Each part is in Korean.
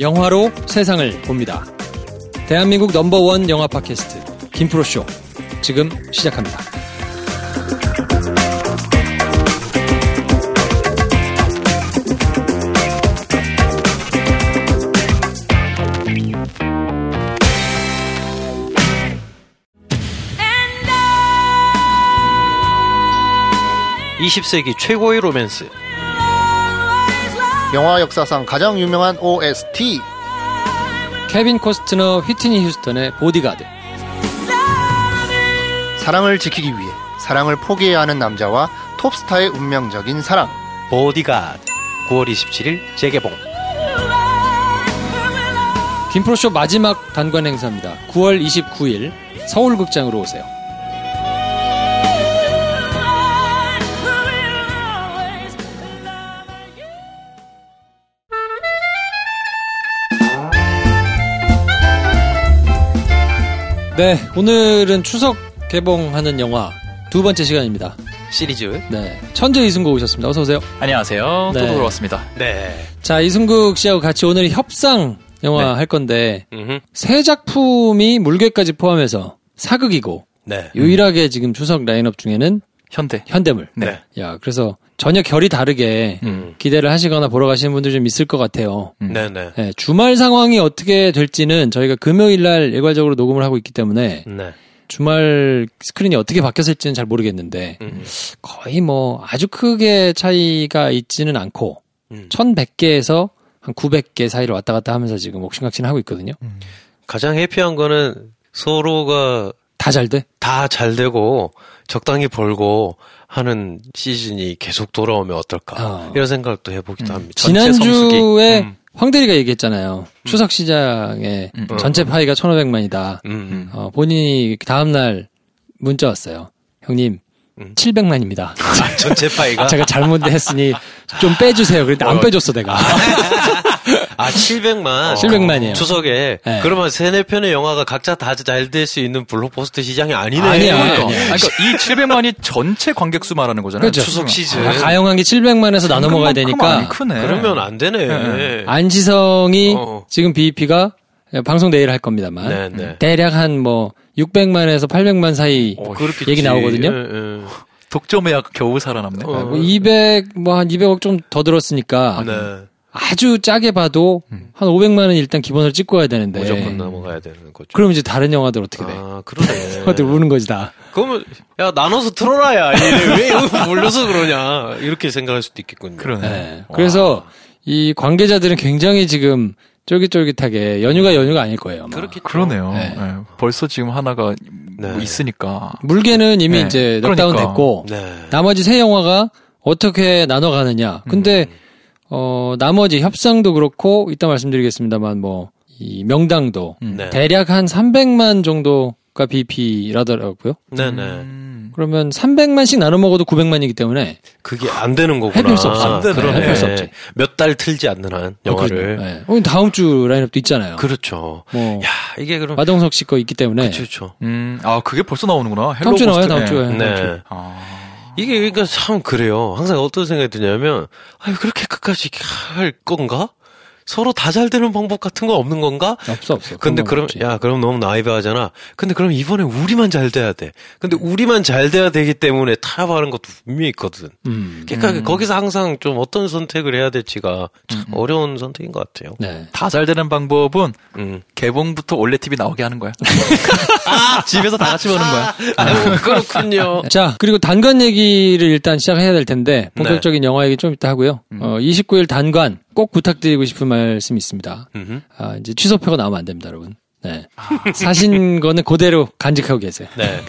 영화로 세상을 봅니다. 대한민국 넘버원 영화 팟캐스트 김프로쇼 지금 시작합니다. (20세기) 최고의 로맨스. 영화 역사상 가장 유명한 OST 케빈 코스트너 휘트니 휴스턴의 보디가드. 사랑을 지키기 위해 사랑을 포기해야 하는 남자와 톱스타의 운명적인 사랑. 보디가드. 9월 27일 재개봉. 김프로쇼 마지막 단관 행사입니다. 9월 29일 서울극장으로 오세요. 네, 오늘은 추석 개봉하는 영화 두 번째 시간입니다. 시리즈 네, 천재 이승국 오셨습니다. 어서 오세요. 안녕하세요. 네. 또 돌아왔습니다. 네 자, 이승국 씨하고 같이 오늘 협상 영화 네. 할 건데 음흠. 세 작품이 물개까지 포함해서 사극이고 네 유일하게 지금 추석 라인업 중에는 현대. 현대물. 네. 야, 그래서 전혀 결이 다르게 음. 기대를 하시거나 보러 가시는 분들 좀 있을 것 같아요. 음. 네네 네, 주말 상황이 어떻게 될지는 저희가 금요일 날 일괄적으로 녹음을 하고 있기 때문에 네 주말 스크린이 어떻게 바뀌었을지는 잘 모르겠는데 음. 거의 뭐 아주 크게 차이가 있지는 않고 음. 1100개에서 한 900개 사이를 왔다 갔다 하면서 지금 옥신각신 하고 있거든요. 가장 해피한 거는 서로가 다 잘 돼? 다 잘 되고 적당히 벌고 하는 시즌이 계속 돌아오면 어떨까 어. 이런 생각도 해보기도 합니다. 전체 지난주에. 음. 황대리가 얘기했잖아요. 추석 시장에 음. 전체 파이가 1,500만이다. 음. 어, 본인이 다음날 문자 왔어요. 형님, 음. 700만입니다. 전체 파이가 제가 잘못했으니 좀 빼주세요. 그랬는데 안 어. 빼줬어, 내가. 아 700만 700만 이에요. 추석에 네. 그러면 세네 편의 영화가 각자 다 잘 될 수 있는 블록버스터 시장이 아니네. 아니야, 그러니까. 아니야. 아니, 그러니까 이 700만이 전체 관객 수 말하는 거잖아요. 그렇죠. 추석 시즌. 아, 가용한 게 700만에서 나눠 먹어야 되니까. 크네. 그러면 안 되네. 네. 안지성이 어. 지금 BEP가 방송 내일 할 겁니다만. 네, 네. 대략 한 뭐 600만에서 800만 사이 어. 얘기 나오거든요. 예, 예. 독점에 약 겨우 살아남네. 어. 뭐 200, 뭐 한 200억 좀 더 들었으니까 네. 아주 짜게 봐도 한 500만 원 일단 기본으로 찍고 가야 되는데. 무조건 넘어가야 되는 거죠. 그럼 이제 다른 영화들 어떻게 돼? 아, 그러네. 영화들 우는 거지 다. 그러면 야 나눠서 틀어라 야. 얘네 왜 이거 몰려서 그러냐. 이렇게 생각할 수도 있겠군요. 그러네. 네. 그래서 이 관계자들은 굉장히 지금 쫄깃쫄깃하게 연휴가 연휴가 아닐 거예요. 그렇겠죠. 그러네요. 네. 네. 벌써 지금 하나가 네. 뭐 있으니까. 물개는 이미 네. 이제 넉다운 그러니까. 됐고 네. 나머지 세 영화가 어떻게 나눠 가느냐. 근데 음. 어 나머지 협상도 그렇고 이따 말씀드리겠습니다만 뭐 이 명당도 네. 대략 한 300만 정도가 BP라더라고요. 네네. 음. 그러면 300만씩 나눠 먹어도 900만이기 때문에 그게 안 되는 거구나. 해볼 수 없어. 안 되네. 그러네. 해볼 수 없지. 몇 달 틀지 않는 한 영화를. 네. 어, 다음 주 라인업도 있잖아요. 그렇죠. 뭐 야 이게 그럼 마동석 씨 거 있기 때문에 그렇죠. 음, 아, 그게 벌써 나오는구나. 다음 주에 나와요. 다음 고스트. 주에. 네. 다음 주. 네. 아. 이게 그러니까 참 그래요. 항상 어떤 생각이 드냐면 아 그렇게 끝까지 할 건가? 서로 다 잘 되는 방법 같은 건 없는 건가? 없어 없어. 근데 그럼 없지. 야 그럼 너무 나이브하잖아. 근데 그럼 이번에 우리만 잘 돼야 돼. 근데 우리만 잘 돼야 되기 때문에 타협하는 것도 분명히 있거든. 음. 그러니까 거기서 항상 좀 어떤 선택을 해야 될지가 참 어려운 선택인 것 같아요. 네. 다잘 되는 방법은 음. 개봉부터 원래 TV 나오게 하는 거야. 집에서 다 같이 보는 거야. 아유, 그렇군요. 자, 그리고 단관 얘기를 일단 시작해야 될 텐데, 본격적인 영화 얘기 좀 이따 하고요. 어, 29일 단관 꼭 부탁드리고 싶은 말씀이 있습니다. 음흠. 아, 이제 취소표가 나오면 안 됩니다, 여러분. 네. 사신 거는 그대로 간직하고 계세요. 네.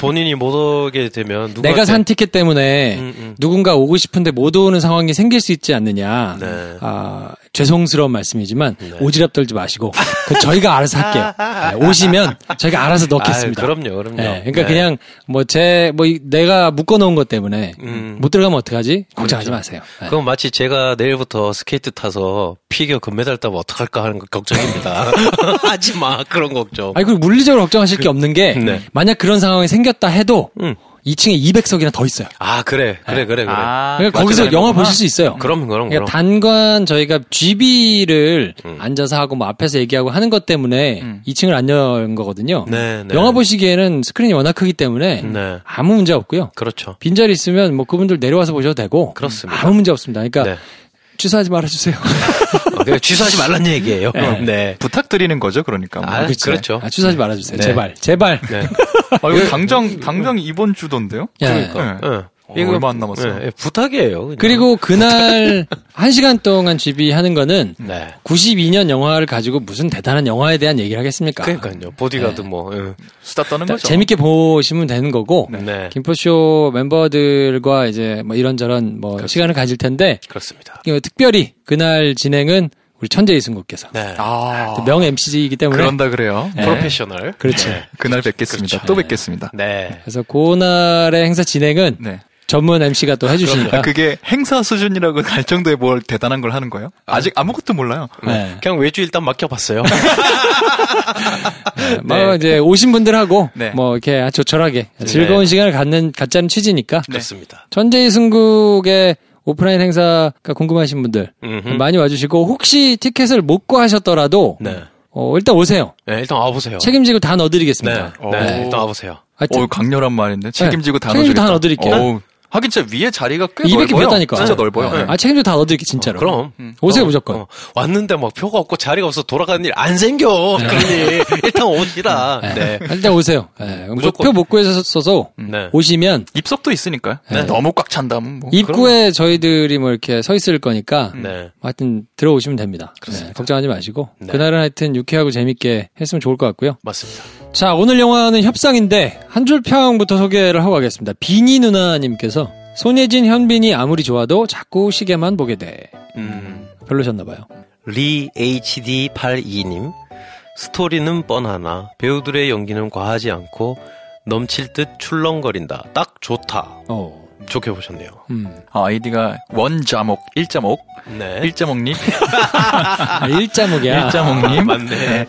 본인이 못 오게 되면 누가 내가 산 티켓 때문에 음, 음. 누군가 오고 싶은데 못 오는 상황이 생길 수 있지 않느냐. 네. 아, 죄송스러운 말씀이지만 네. 오지랖 떨지 마시고 그 저희가 알아서 할게요. 네, 오시면 저희가 알아서 넣겠습니다. 아유, 그럼요, 그럼요. 네, 그러니까 네. 그냥 뭐제뭐 내가 묶어놓은 것 때문에 음. 못 들어가면 어떡하지? 걱정하지 마세요. 네. 그럼 마치 제가 내일부터 스케이트 타서 피겨 금메달 따면 어떡할까 하는 거 걱정입니다. 하지 마, 그런 걱정. 아니, 그리고 물리적으로 걱정하실 게 없는 게, 네. 만약 그런 상황이 생겼다 해도, 음. 2층에 200석이나 더 있어요. 아, 그래, 그래, 그래, 그래. 아, 그러니까 거기서. 영화 보실 수 있어요. 그럼, 그럼, 그러니까 그럼. 단관 저희가 GB를 음. 앉아서 하고 뭐 앞에서 얘기하고 하는 것 때문에 음. 2층을 안 연 거거든요. 네, 네. 영화 보시기에는 스크린이 워낙 크기 때문에 네. 아무 문제 없고요. 그렇죠. 빈자리 있으면 뭐 그분들 내려와서 보셔도 되고 그렇습니다. 아무 문제 없습니다. 그러니까 네. 취소하지 말아주세요. 어, 그냥 취소하지 말란 얘기예요. 네. 네. 부탁드리는 거죠, 그러니까. 뭐. 아, 그렇죠. 아, 취소하지 말아주세요. 네. 제발, 제발. 네. 아, 이거 당장, 당장 이번 주던데요? 예. 그러니까. 응. 어, 얼마 안 남았어요. 네, 부탁이에요. 그냥. 그리고 그날 한 시간 동안 GB 하는 거는 네. 92년 영화를 가지고 무슨 대단한 영화에 대한 얘기를 하겠습니까? 그러니까요. 보디가드 뭐. 응. 수다 떠는 거죠. 재밌게 보시면 되는 거고 네. 김포쇼 멤버들과 이제 뭐 이런저런 뭐 시간을 가질 텐데 그렇습니다. 어, 특별히 그날 진행은 우리 천재 이승국께서 네. 아, 명 MC이기 때문에 그런다 그래요. 네. 프로페셔널. 그렇죠. 그날 뵙겠습니다. 그렇죠. 또 뵙겠습니다. 네. 그래서 그날의 행사 진행은 네. 전문 MC가 또 해주시니까 아, 그게 행사 수준이라고 갈 정도의 뭘 대단한 걸 하는 거예요? 아직 아무것도 몰라요. 네. 그냥 외주 일단 맡겨봤어요. 뭐 이제 오신 분들하고 네. 뭐 이렇게 조촐하게 즐거운 시간을 갖는 갖자는 취지니까 그렇습니다. 천재 이승국의 오프라인 행사가 궁금하신 분들 음흠. 많이 와주시고 혹시 티켓을 못 구하셨더라도 네. 어, 일단 오세요. 네, 일단 와보세요. 책임지고 다 네. 넣어드리겠습니다. 네. 일단 와보세요. 하여튼 어 강렬한 말인데 책임지고 다 책임지고 다 넣어주겠다. 넣어드릴게요. 하긴 진짜 위에 자리가 꽤 200개 넓어요. 비었다니까. 진짜 넓어요. 네. 아 책임지고 다 넣어드릴게 진짜로. 그럼. 오세요 어, 무조건. 어. 왔는데 막 표가 없고 자리가 없어 돌아가는 일 안 생겨. 그러니 일단 오시라. 네. 일단 오세요. 네. 무조건. 표 못 구해서서 네. 오시면 입석도 있으니까요. 네. 너무 꽉 찬다면 뭐. 입구에 저희들이 뭐 이렇게 서 있을 거니까 네. 하여튼 들어오시면 됩니다. 네, 걱정하지 마시고 네. 그날은 하여튼 유쾌하고 재밌게 했으면 좋을 것 같고요. 맞습니다. 자 오늘 영화는 협상인데 한 줄 평부터 소개를 하고 가겠습니다. 비니 누나님께서 손예진 현빈이 아무리 좋아도 자꾸 시계만 보게 돼. 음. 별로셨나 봐요. 리 HD82님. 스토리는 뻔하나 배우들의 연기는 과하지 않고 넘칠 듯 출렁거린다. 딱 좋다. 어. 좋게 보셨네요. 음. 아, 아이디가 원자목, 일자목, 네. 일자목님, 아, 일자목이야. 일자목님. 맞네.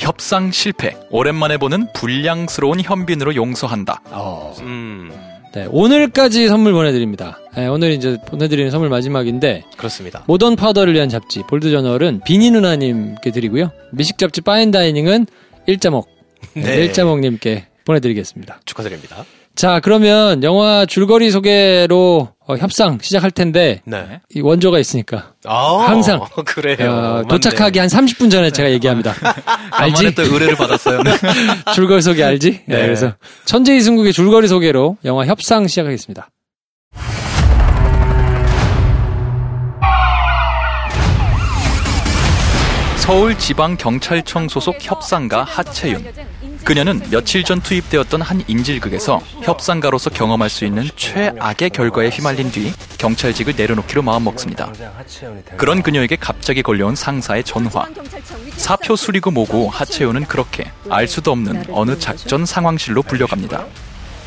협상 실패. 오랜만에 보는 불량스러운 현빈으로 용서한다. 어. 음. 네, 오늘까지 선물 보내드립니다. 네, 오늘 이제 보내드리는 선물 마지막인데 그렇습니다. modern father를 위한 잡지 볼드 저널은 비니 누나님께 드리고요. 미식 잡지 파인다이닝은 일자목 네. 네. 일자목님께 보내드리겠습니다. 축하드립니다. 자 그러면 영화 줄거리 소개로 어, 협상 시작할 텐데 네. 이 원조가 있으니까 아, 항상, 그래요. 어. 도착하기 한 30분 전에 제가 얘기합니다. 간만에 알지? 또 의뢰를 받았어요. 줄거리 소개 알지? 네, 네. 그래서 천재 이승국의 줄거리 소개로 영화 협상 시작하겠습니다. 서울지방경찰청 소속 협상가 하채윤. 그녀는 며칠 전 투입되었던 한 인질극에서 협상가로서 경험할 수 있는 최악의 결과에 휘말린 뒤 경찰직을 내려놓기로 마음먹습니다. 그런 그녀에게 갑자기 걸려온 상사의 전화. 사표 수리고 뭐고 하채윤은 그렇게 알 수도 없는 어느 작전 상황실로 불려갑니다.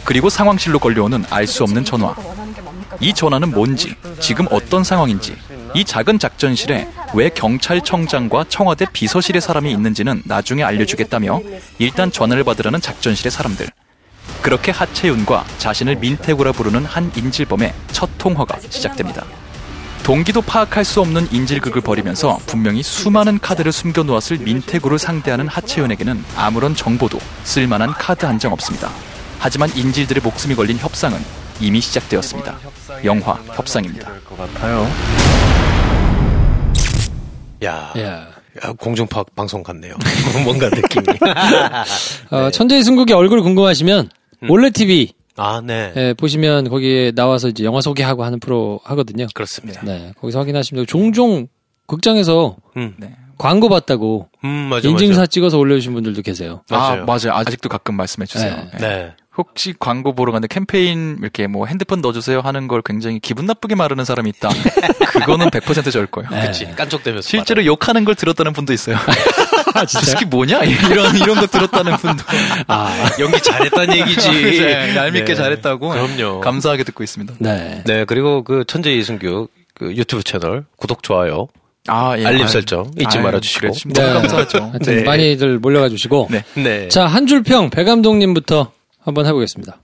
그리고 상황실로 걸려오는 알 수 없는 전화. 이 전화는 뭔지, 지금 어떤 상황인지, 이 작은 작전실에 왜 경찰청장과 청와대 비서실의 사람이 있는지는 나중에 알려주겠다며 일단 전화를 받으라는 작전실의 사람들. 그렇게 하채윤과 자신을 민태구라 부르는 한 인질범의 첫 통화가 시작됩니다. 동기도 파악할 수 없는 인질극을 벌이면서 분명히 수많은 카드를 숨겨놓았을 민태구를 상대하는 하채윤에게는 아무런 정보도 쓸만한 카드 한 장 없습니다. 하지만 인질들의 목숨이 걸린 협상은 이미 시작되었습니다. 영화 협상입니다. 야, 예. 야, 공중파 방송 같네요. 뭔가 느낌이. 어, 천재 이승국의 얼굴 궁금하시면 몰래 TV 아, 네. 예, 보시면 거기에 나와서 이제 영화 소개하고 하는 프로 하거든요. 그렇습니다. 네, 거기서 확인하시면 되고 종종 극장에서 음, 네. 광고 봤다고 음, 맞아, 인증사 맞아. 찍어서 올려주신 분들도 계세요. 맞아요. 아, 맞아요. 아직도 가끔 말씀해 주세요. 네. 네. 네. 혹시 광고 보러 갔는데 캠페인 이렇게 뭐 핸드폰 넣어주세요 하는 걸 굉장히 기분 나쁘게 말하는 사람이 있다. 그거는 100% 저일 거예요. 네. 그치. 깐족대면서. 실제로 욕하는 걸 들었다는 분도 있어요. 아, 저 새끼 뭐냐? 이런 이런 거 들었다는 분도 아. 연기 잘했다는 얘기지. 네, 얄밉게 네. 잘했다고 그럼요. 감사하게 듣고 있습니다. 네. 네, 그리고 그 천재 이승규 그 유튜브 채널 구독, 좋아요, 아, 예. 알림 아유, 설정 잊지 아유, 말아주시고. 그래, 네. 감사하죠. 하여튼 네. 많이들 몰려가 주시고. 네. 네. 자, 한 줄 평 배 감독님부터 한번 해보겠습니다.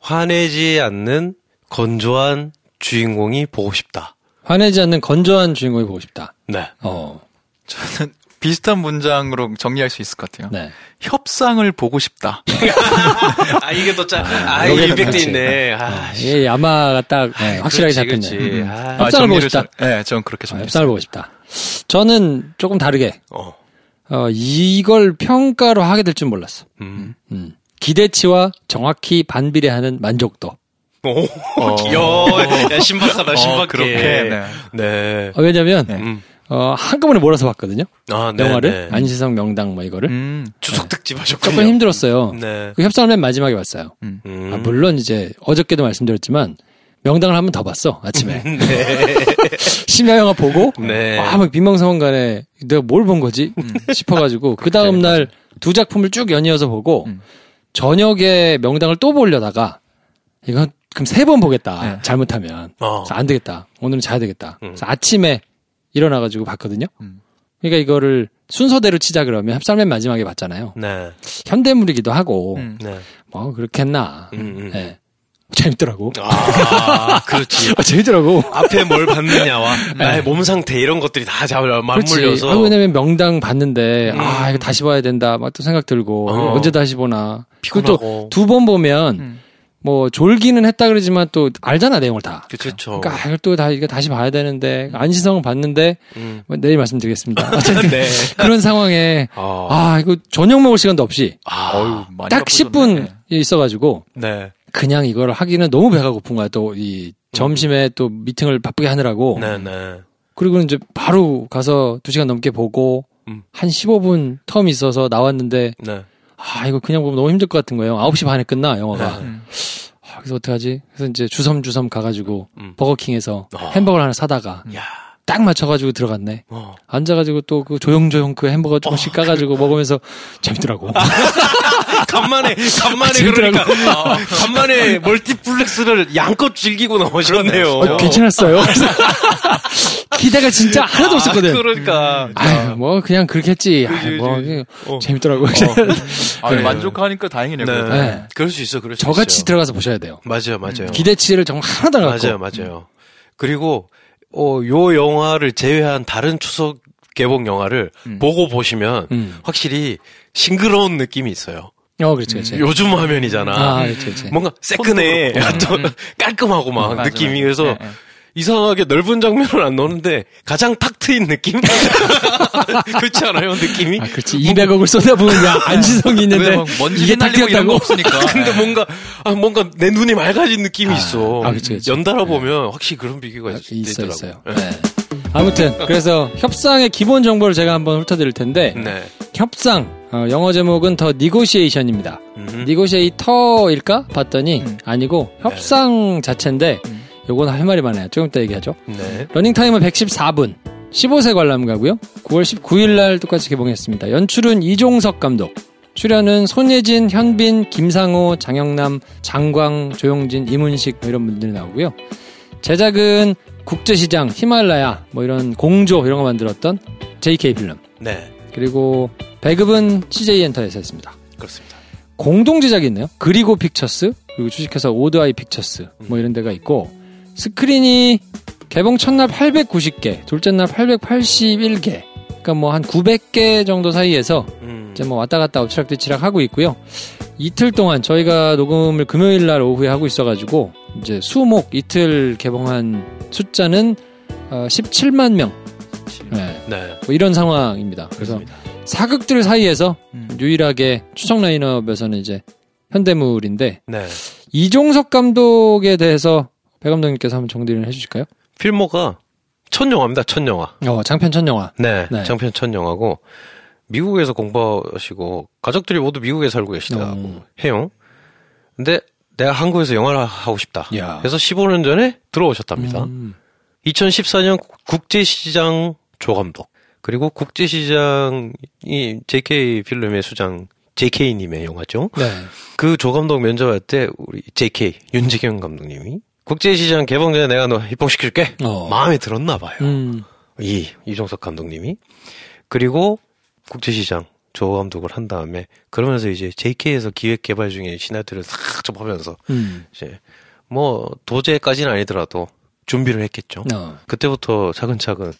화내지 않는 건조한 주인공이 보고 싶다. 화내지 않는 건조한 주인공이 보고 싶다. 네. 어, 저는 비슷한 문장으로 정리할 수 있을 것 같아요. 네. 협상을 보고 싶다. 아, 이게 또 짜, 아, 요게 이게 또 임팩트. 있네. 아, 이 야마가 딱 네, 확실하게 그렇지, 잡혔네. 음. 아, 협상을 보고 싶다. 잘- 네, 저는 그렇게 아, 정리했어요. 협상을 보고 싶다. 저는 조금 다르게 어. 어, 이걸 평가로 하게 될 줄 몰랐어. 음. 음. 기대치와 정확히 반비례하는 만족도. 오, 어. 야, 야, 신박하다, 신박해. 어, 그렇게, 네. 네. 어, 왜냐면 네. 음. 어, 한꺼번에 몰아서 봤거든요. 아, 네. 영화를 네. 안시성 명당 뭐 이거를 음, 추석 특집 하셨군요. 조금 힘들었어요. 네. 그 협상을 맨 마지막에 봤어요. 음. 음. 아, 물론 이제 어저께도 말씀드렸지만 명당을 한 번 더 봤어 아침에 심야 영화 보고 네. 아막 빈망성간에 내가 뭘 본 거지 싶어가지고 그 다음 날 두 작품을 쭉 연이어서 보고 음. 저녁에 명당을 또 보려다가 이건 그럼 세 번 보겠다 네. 잘못하면 어. 그래서 안 되겠다 오늘은 자야 되겠다 음. 그래서 아침에 일어나가지고 봤거든요 음. 그러니까 이거를 순서대로 치자 그러면 협상 맨 마지막에 봤잖아요 네. 현대물이기도 하고 음. 네. 뭐 그렇겠나 음, 음. 예. 재밌더라고 아, 그렇지. 아, 재밌더라고 앞에 뭘 봤느냐와 나의 몸 상태 이런 것들이 다 그렇지. 맞물려서 아, 왜냐면 명당 봤는데, 음. 아, 이거 다시 봐야 된다. 막 또 생각 들고, 어. 언제 다시 보나. 피곤하고. 그것도 두번 보면, 음. 뭐, 졸기는 했다 그러지만 또 알잖아, 내용을 다. 그렇죠. 그러니까, 아, 이걸 또 다, 이거 다시 봐야 되는데, 안시성은 봤는데, 음. 뭐 내일 말씀드리겠습니다. 어쨌든 네. 그런 상황에, 아, 아, 이거 저녁 먹을 시간도 없이, 아, 딱 바쁘셨네. 10분 있어가지고, 네. 그냥 이걸 하기는 너무 배가 고픈 거야. 또, 이, 점심에 또 미팅을 바쁘게 하느라고. 네, 네. 그리고 이제 바로 가서 2시간 넘게 보고 음. 한 15분 텀이 있어서 나왔는데 네. 아 이거 그냥 보면 너무 힘들 것 같은 거예요. 9시 반에 끝나 영화가. 네. 음. 아, 그래서 어떡하지? 그래서 이제 주섬주섬 가가지고 음. 버거킹에서 어. 햄버거를 하나 사다가 야. 딱 맞춰가지고 들어갔네. 어. 앉아가지고 또 그 조용조용 그 햄버거 조금씩 까가지고 먹으면서 재밌더라고. 간만에 간만에 재밌더라고. 그러니까 아, 간만에 멀티플렉스를 양껏 즐기고 나오셨네요. 어, 괜찮았어요. 기대가 진짜 하나도 없었거든. 아, 그러니까. 아유 뭐 그냥 그렇게 했지. 그지, 아유, 뭐 그지. 그냥 어. 재밌더라고. 아, 네. 만족하니까 다행이네요. 네. 네. 그럴 수 있어. 그럴 수 저같이 있어요. 들어가서 보셔야 돼요. 맞아요, 맞아요. 기대치를 정말 하나도 안 갖고. 맞아요, 맞아요. 그리고 어, 요 영화를 제외한 다른 추석 개봉 영화를 음. 보고 보시면 음. 확실히 싱그러운 느낌이 있어요. 어, 그렇지, 그렇지. 요즘 화면이잖아. 아, 그렇지, 그렇지. 뭔가 새끈해. 또 깔끔하고 막 맞아, 느낌이. 맞아. 그래서 네, 네. 이상하게 넓은 장면을 안 넣는데 가장 탁 트인 느낌? 그렇지 않아요, 느낌이? 아, 그렇지. 200억을 쏟아부은 야, 안시성이 있는데. 먼지 이게 거 튀었다고? 없으니까. 근데 네. 뭔가, 아, 뭔가 내 눈이 맑아진 느낌이 있어. 아, 그치, 그치. 연달아 보면 확실히 그런 비교가 있, 있어요, 있더라고요. 있어요. 네. 아무튼, 그래서 협상의 기본 정보를 제가 한번 훑어드릴 텐데, 네. 협상, 어, 영어 제목은 The Negotiation입니다. 음. Negotiator일까? 봤더니, 음. 아니고, 협상 자체인데, 음. 요건 할 말이 많아요. 조금 이따 얘기하죠. 네. 러닝 타임은 114분. 15세 관람가고요. 9월 19일 날 똑같이 개봉했습니다. 연출은 이종석 감독. 출연은 손예진, 현빈, 김상호, 장영남, 장광, 조영진, 이문식 뭐 이런 분들이 나오고요. 제작은 국제시장, 히말라야 뭐 이런 공조 이런 거 만들었던 JK 필름. 네. 그리고 배급은 CJ 엔터에서 했습니다. 그렇습니다. 공동 제작이 있네요. 그리고 픽처스 그리고 주식회사 오드아이 픽처스 뭐 이런 데가 있고 스크린이 개봉 첫날 890개, 둘째 날 881개. 그러니까 뭐 한 900개 정도 사이에서 음. 이제 뭐 왔다 갔다 엎치락뒤치락 하고 있고요. 이틀 동안 저희가 녹음을 금요일 날 오후에 하고 있어가지고 이제 수목 이틀 개봉한 숫자는 어, 17만 명. 네, 네. 뭐 이런 상황입니다. 그래서 그렇습니다. 사극들 사이에서 음. 유일하게 추석 라인업에서는 이제 현대물인데 네. 이종석 감독에 대해서 배 감독님께서 한번 정리를 해주실까요? 필모가 첫 영화입니다. 첫 영화. 어 장편 첫 영화. 네. 네. 장편 첫 영화고 미국에서 공부하시고 가족들이 모두 미국에 살고 계시다고 음. 해요. 근데 내가 한국에서 영화를 하고 싶다. 야. 그래서 15년 전에 들어오셨답니다. 음. 2014년 국제시장 조감독 그리고 국제시장이 JK 필름의 수장 JK님의 영화죠. 네. 그 조감독 면접할 때 우리 JK 윤지경 감독님이 국제시장 개봉 전에 내가 너 입봉시킬게 어. 마음에 들었나 봐요. 음. 이 이종석 감독님이 그리고 국제시장 조감독을 한 다음에 그러면서 이제 JK에서 기획 개발 중에 시나리오를 싹 접하면서 음. 이제 뭐 도제까지는 아니더라도 준비를 했겠죠. 어. 그때부터 차근차근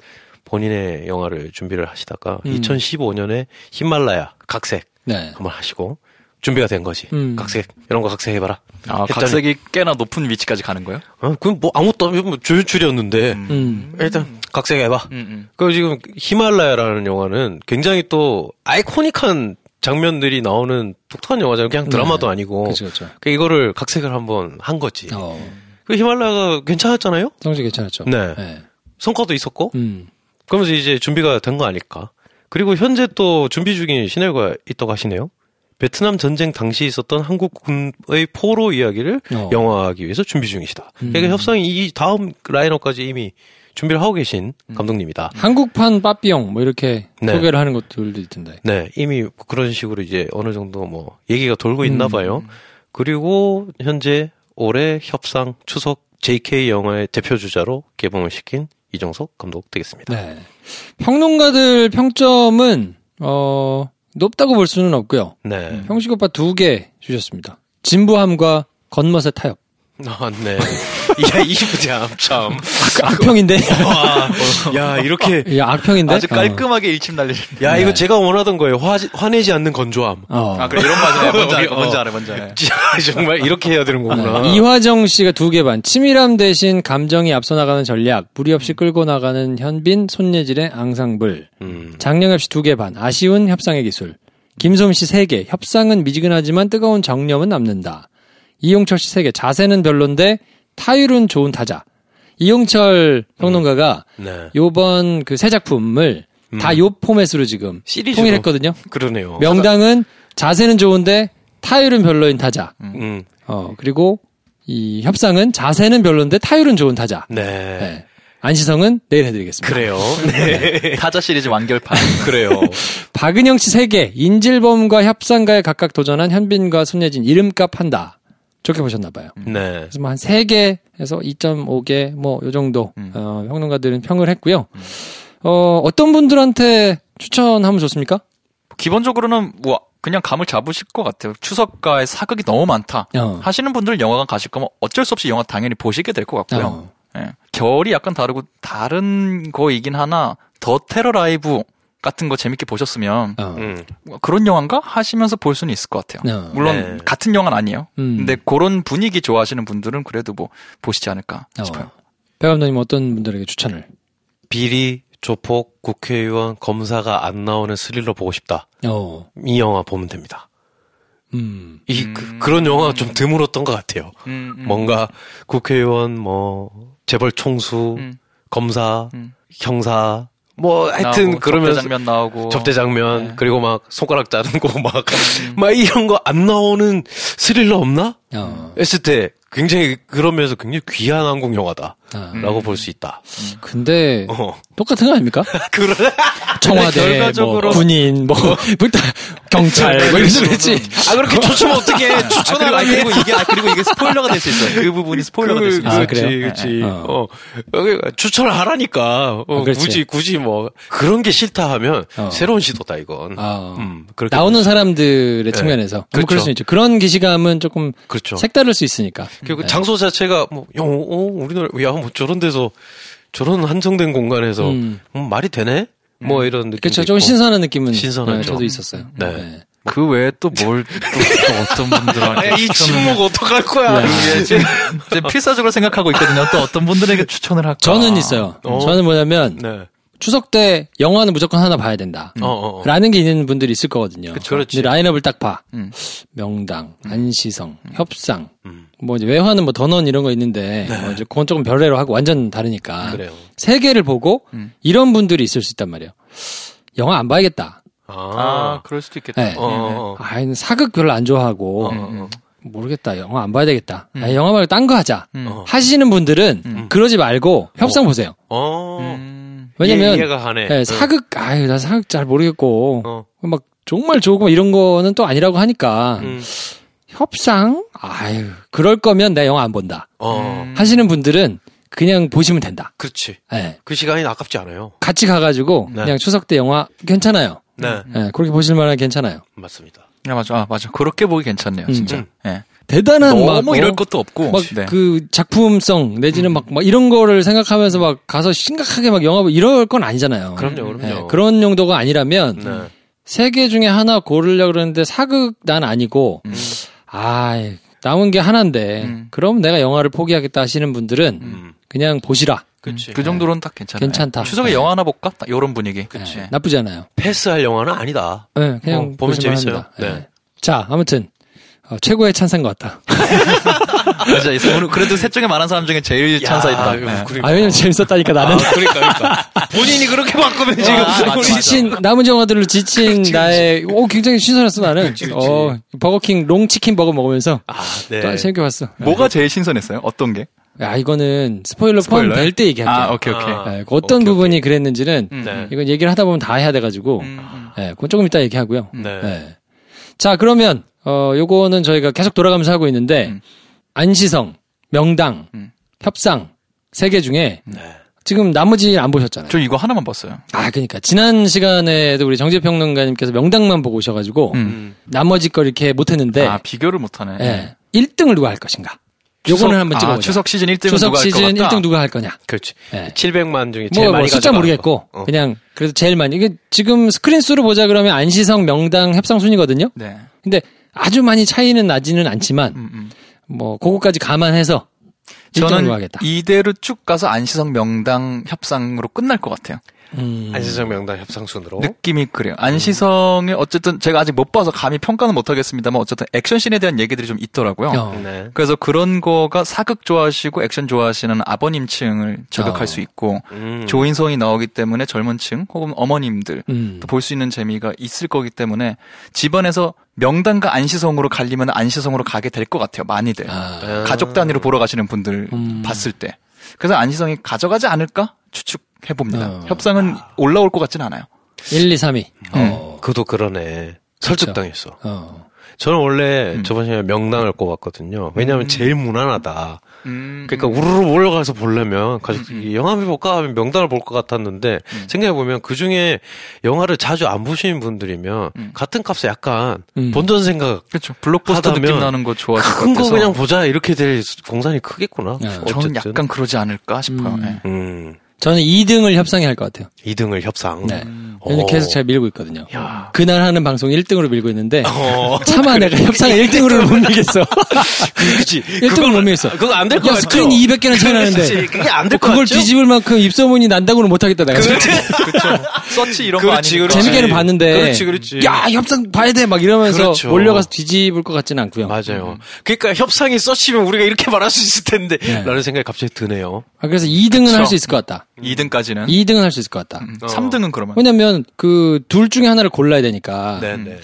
본인의 영화를 준비를 하시다가 음. 2015년에 히말라야 각색 네. 한번 하시고 준비가 된 거지. 음. 각색 이런 거 각색해봐라. 아, 각색이 꽤나 높은 위치까지 가는 거예요? 어, 그럼 뭐 아무것도 없- 뭐 조연출이었는데 음. 일단 각색해봐. 음, 음. 그 지금 히말라야라는 영화는 굉장히 또 아이코닉한 장면들이 나오는 독특한 영화잖아요. 그냥 드라마도 네. 아니고. 그렇죠, 그렇죠. 그 이거를 각색을 한번 한 거지. 어. 그 히말라야가 괜찮았잖아요. 성질 괜찮았죠. 네. 성과도 있었고. 음. 그러면서 이제 준비가 된 거 아닐까. 그리고 현재 또 준비 중인 시나리오가 있다고 하시네요. 베트남 전쟁 당시 있었던 한국군의 포로 이야기를 어. 영화화하기 위해서 준비 중이시다. 음. 그러니까 협상이 이 다음 라인업까지 이미 준비를 하고 계신 감독님이다. 한국판 빠삐용 뭐 이렇게 네. 소개를 하는 것들도 있던데. 네, 이미 그런 식으로 이제 어느 정도 뭐 얘기가 돌고 있나 음. 봐요. 그리고 현재 올해 협상 추석 JK 영화의 대표 주자로 개봉을 시킨 이정석 감독 되겠습니다. 네. 평론가들 평점은 어 높다고 볼 수는 없고요. 네. 형식 오빠 두 개 주셨습니다. 진부함과 겉멋의 타협. 아, 네. 야, 이부장 참. 악 평인데. 와, 야, 이렇게. 이 악평인데. 아주 깔끔하게 일침 날리는. 야, 네. 이거 제가 원하던 거예요. 화, 화내지 않는 건조함. 어. 어. 아, 그래, 이런 맛이네. 뭔지 알아, 어. 뭔지 알아, 뭔지 알아. 정말 이렇게 해야 되는 거구나. 네. 이화정 씨가 두 개 반. 치밀함 대신 감정이 앞서 나가는 전략. 무리 없이 끌고 나가는 현빈, 손예질의 앙상블. 음. 장영엽 씨 두 개 반. 아쉬운 협상의 기술. 김솜 씨세 개. 협상은 미지근하지만 뜨거운 정념은 남는다. 이용철 씨 세 개. 자세는 별론데 타율은 좋은 타자. 이용철 평론가가 네. 요번 그 새 작품을 다요 포맷으로 지금 시리즈로. 통일했거든요. 그러네요. 명당은 자세는 좋은데 타율은 별로인 타자. 음. 어, 그리고 이 협상은 자세는 별론데 타율은 좋은 타자. 네. 네. 안시성은 내일 해드리겠습니다. 그래요. 네. 타자 시리즈 완결판. 그래요. 박은영 씨 3개, 인질범과 협상가에 각각 도전한 현빈과 손예진 이름값 한다. 좋게 보셨나 봐요. 네. 그래서 뭐 한 3개에서 2.5개, 뭐, 요 정도, 음. 어, 평론가들은 평을 했고요. 어, 어떤 분들한테 추천하면 좋습니까? 기본적으로는 뭐 그냥 감을 잡으실 것 같아요. 추석가에 사극이 너무 많다. 어. 하시는 분들 영화관 가실 거면 어쩔 수 없이 영화 당연히 보시게 될 것 같고요. 어. 예. 결이 약간 다르고 다른 거이긴 하나 더 테러 라이브 같은 거 재밌게 보셨으면 어. 음. 뭐 그런 영화인가 하시면서 볼 수는 있을 것 같아요. 어. 물론 네. 같은 영화는 아니에요. 음. 근데 그런 분위기 좋아하시는 분들은 그래도 뭐 보시지 않을까 싶어요. 어. 배 감독님 어떤 분들에게 추천을? 비리, 조폭, 국회의원, 검사가 안 나오는 스릴러 보고 싶다. 어. 이 영화 보면 됩니다. 음. 이 그, 런 영화가 좀 드물었던 것 같아요. 음, 음. 뭔가 국회의원, 뭐 재벌 총수, 음. 검사, 음. 형사, 뭐 하여튼 나오고 그러면서 접대 장면 나오고 접대 장면 네. 그리고 막 손가락 자르고 막막 이런 거 안 나오는 스릴러 없나? 어. 했을 때 굉장히 그러면서 굉장히 귀한 한국 영화다 라고 아. 볼수 있다. 근데 어. 똑같은 거 아닙니까? 그래? 청와대, 결과적으로- 뭐 군인, 뭐, 뭐 다 경찰, 뭐 이런 거지. 아 그렇게 추천하면 어떻게 아, 그리고, 이게, 아, 그리고 이게 스포일러가 될 수 있어요. 그 부분이 스포일러가 될 수 있어요. 아, 그렇지? 그렇지. 어. 어. 여기 추천을 하라니까. 어, 아. 굳이, 굳이 뭐. 그런 게 싫다 하면 어. 새로운 시도다, 이건. 아. 음, 그렇게 나오는. 사람들의 네. 측면에서. 뭐 그렇죠. 그럴 수 있죠. 그런 기시감은 조금 그렇죠. 색다를 수 있으니까. 그리고 네. 장소 자체가 뭐, 야, 어, 어, 우리나라, 야, 뭐 저런 데서, 저런 한정된 공간에서, 음. 음, 말이 되네? 뭐 이런 느낌. 그렇죠. 좀 신선한 느낌은 신선하죠. 네, 저도 있었어요. 네. 그 외에 또 뭘, 또, 또 어떤 분들한테. 이 추천을 침묵 어떡할 거야. 지금 이제 필사적으로 생각하고 있거든요. 또 어떤 분들에게 추천을 할까? 저는 있어요. 어. 저는 뭐냐면 네. 추석 때 영화는 무조건 하나 봐야 된다. 어, 어, 어. 라는 게 있는 분들이 있을 거거든요. 그렇지. 라인업을 딱 봐. 음. 명당, 안시성, 협상, 음. 뭐 이제 외화는 뭐 더넌 이런 거 있는데 뭐 이제 그건 조금 별개로 하고 완전 다르니까. 그래요. 세 개를 보고 음. 이런 분들이 있을 수 있단 말이에요. 영화 안 봐야겠다. 아, 그럴 수도 있겠다. 네. 어, 어, 어. 아, 사극 별로 안 좋아하고 어, 어, 어. 모르겠다. 영화 안 봐야 되겠다. 음. 아, 영화 말고 딴 거 하자. 음. 어. 하시는 분들은 음. 그러지 말고 협상 보세요. 어. 음. 왜냐면 이해, 가 가네. 예, 사극 아유 나 사극 잘 모르겠고 어. 막 정말 좋고 이런 거는 또 아니라고 하니까 음. 협상 아유 그럴 거면 내 영화 안 본다. 어. 음. 하시는 분들은 그냥 보시면 된다. 그렇지. 예. 그 시간이 아깝지 않아요. 같이 가가지고 네. 그냥 추석 때 영화 괜찮아요. 네. 예, 그렇게 보실 만한 괜찮아요. 맞습니다. 야, 맞아. 아, 맞아. 그렇게 보기 괜찮네요, 진짜. 음. 예. 대단한 너무 막 뭐, 이럴 것도 없고. 막 네. 그 작품성 내지는 막, 막 이런 거를 생각하면서 막 가서 심각하게 막 영화 보 이럴 건 아니잖아요. 그럼요, 그럼요. 예, 그런 용도가 아니라면 네. 세개 중에 하나 고르려 그러는데 사극 난 아니고 음. 아 남은 게 하나인데 음. 그럼 내가 영화를 포기하겠다 하시는 분들은 음. 그냥 보시라. 그렇지. 그 정도로는 딱 괜찮아요. 괜찮다. 추석에 네. 영화 하나 볼까? 딱 요런 분위기. 그치. 예, 나쁘지 않아요. 패스할 영화는 아니다. 예, 그냥 어, 보면 재밌어요. 네. 예. 자 아무튼 어, 최고의 찬사인 것 같다. 맞아. 이 오늘 그래도 셋 중에 많은 사람 중에 제일 찬사했다. 야, 네. 그러니까. 아 왜냐면 재밌었다니까 나는. 아, 그러니까, 그러니까. 본인이 그렇게 바꾸면 지금. 아, 맞아, 맞아. 지친 남은 영화들로 지친 나의 오 굉장히 신선했어 나는. 그치, 그치. 어 버거킹 롱 치킨 버거 먹으면서 아, 네. 또 재밌게 봤어. 뭐가 제일 신선했어요? 어떤 게? 야 이거는 스포일러 스포일러요? 포함 될 때 얘기할게요. 아, 오케이, 오케이. 아. 예, 그 어떤 오케이, 부분이 그랬는지는 음. 네. 이건 얘기를 하다 보면 다 해야 돼가지고 음, 음. 예, 그건 조금 이따 얘기하고요. 네. 예. 자 그러면 어 요거는 저희가 계속 돌아가면서 하고 있는데 음. 안시성, 명당, 음. 협상 세 개 중에 네. 지금 나머지 안 보셨잖아요. 저 이거 하나만 봤어요. 아 그러니까 지난 시간에도 우리 정재 평론가님께서 명당만 보고 오셔 가지고 음. 음. 나머지 걸 이렇게 못 했는데 아, 비교를 못 하네. 예, 1등을 누가 할 것인가? 요거는 한번 찍어 보자. 아, 추석 시즌 1등은 추석 누가 시즌 할것 같다? 1등 누가 할 거냐? 그렇지. 예. 700만 중에 제일 뭐, 많이 뭐 숫자 모르겠고 거. 어. 그냥 그래도 제일 많이 이게 지금 스크린 수로 보자 그러면 안시성 명당 협상 순위거든요. 네. 근데 아주 많이 차이는 나지는 않지만 음, 음. 뭐 그거까지 감안해서 1등으로 저는 하겠다. 이대로 쭉 가서 안시성 명당 협상으로 끝날 것 같아요. 음. 안시성 명단 협상 순으로. 느낌이 그래요. 안시성의 어쨌든 제가 아직 못 봐서 감히 평가는 못 하겠습니다만 어쨌든 액션씬에 대한 얘기들이 좀 있더라고요. 어. 네. 그래서 그런 거가 사극 좋아하시고 액션 좋아하시는 아버님층을 저격할 어. 수 있고 음. 조인성이 나오기 때문에 젊은층 혹은 어머님들 음. 볼수 있는 재미가 있을 거기 때문에 집안에서 명단과 안시성으로 갈리면 안시성으로 가게 될 것 같아요. 많이들 아. 아. 가족 단위로 보러 가시는 분들 음. 봤을 때 그래서 안시성이 가져가지 않을까 추측 해 봅니다. 어. 협상은 올라올 것 같진 않아요. 1, 2, 3위. 음. 어. 그도 그러네. 설득당했어. 어. 저는 원래 음. 저번 시간에 명당을 꼽았거든요. 왜냐하면 음. 제일 무난하다. 음, 그러니까 우르르 몰려가서 보려면 가족들이 영화를 볼까 하면 명당을 볼 것 같았는데 음. 생각해보면 그 중에 영화를 자주 안 보시는 분들이면 음. 같은 값에 약간 음. 본전 생각 그렇죠. 블록버스터 느낌 나는 거 좋아하실 것큰거 같아서 그냥 보자 이렇게 될 공산이 크겠구나. 네. 어쨌든. 저는 약간 그러지 않을까 싶어요. 음. 예. 음, 저는 2등을 협상이 할것 같아요. 2등을 협상. 네. 음. 어. 계속 제가 밀고 있거든요. 야. 그날 하는 방송 1등으로 밀고 있는데 어. 차마 내가 협상을 1등으로는 못 밀겠어. 그치. 1등을 못 밀겠어. 그거 안 될것야 같죠? 스크린 200개나 차이 나는데 그치. 그게 안 될것 그걸 같죠? 뒤집을 만큼 입소문이 난다고는 못 하겠다 내가. 그렇지. 그렇죠. 서치 이런 거 그렇지, 아니니까. 그렇지. 재밌게는 봤는데 그렇지, 그렇지. 야 협상 봐야 돼 막 이러면서 그렇죠. 몰려가서 뒤집을 것 같지는 않고요. 맞아요. 그러니까 협상이 써치면 우리가 이렇게 말할 수 있을 텐데 네. 라는 생각이 갑자기 드네요. 아, 그래서 2등은 그쵸. 할수 있을 것 같다. 2등까지는. 2등은 할 수 있을 것 같다. 음, 어. 3등은 그러면. 왜냐면 그 둘 중에 하나를 골라야 되니까. 네, 음. 네.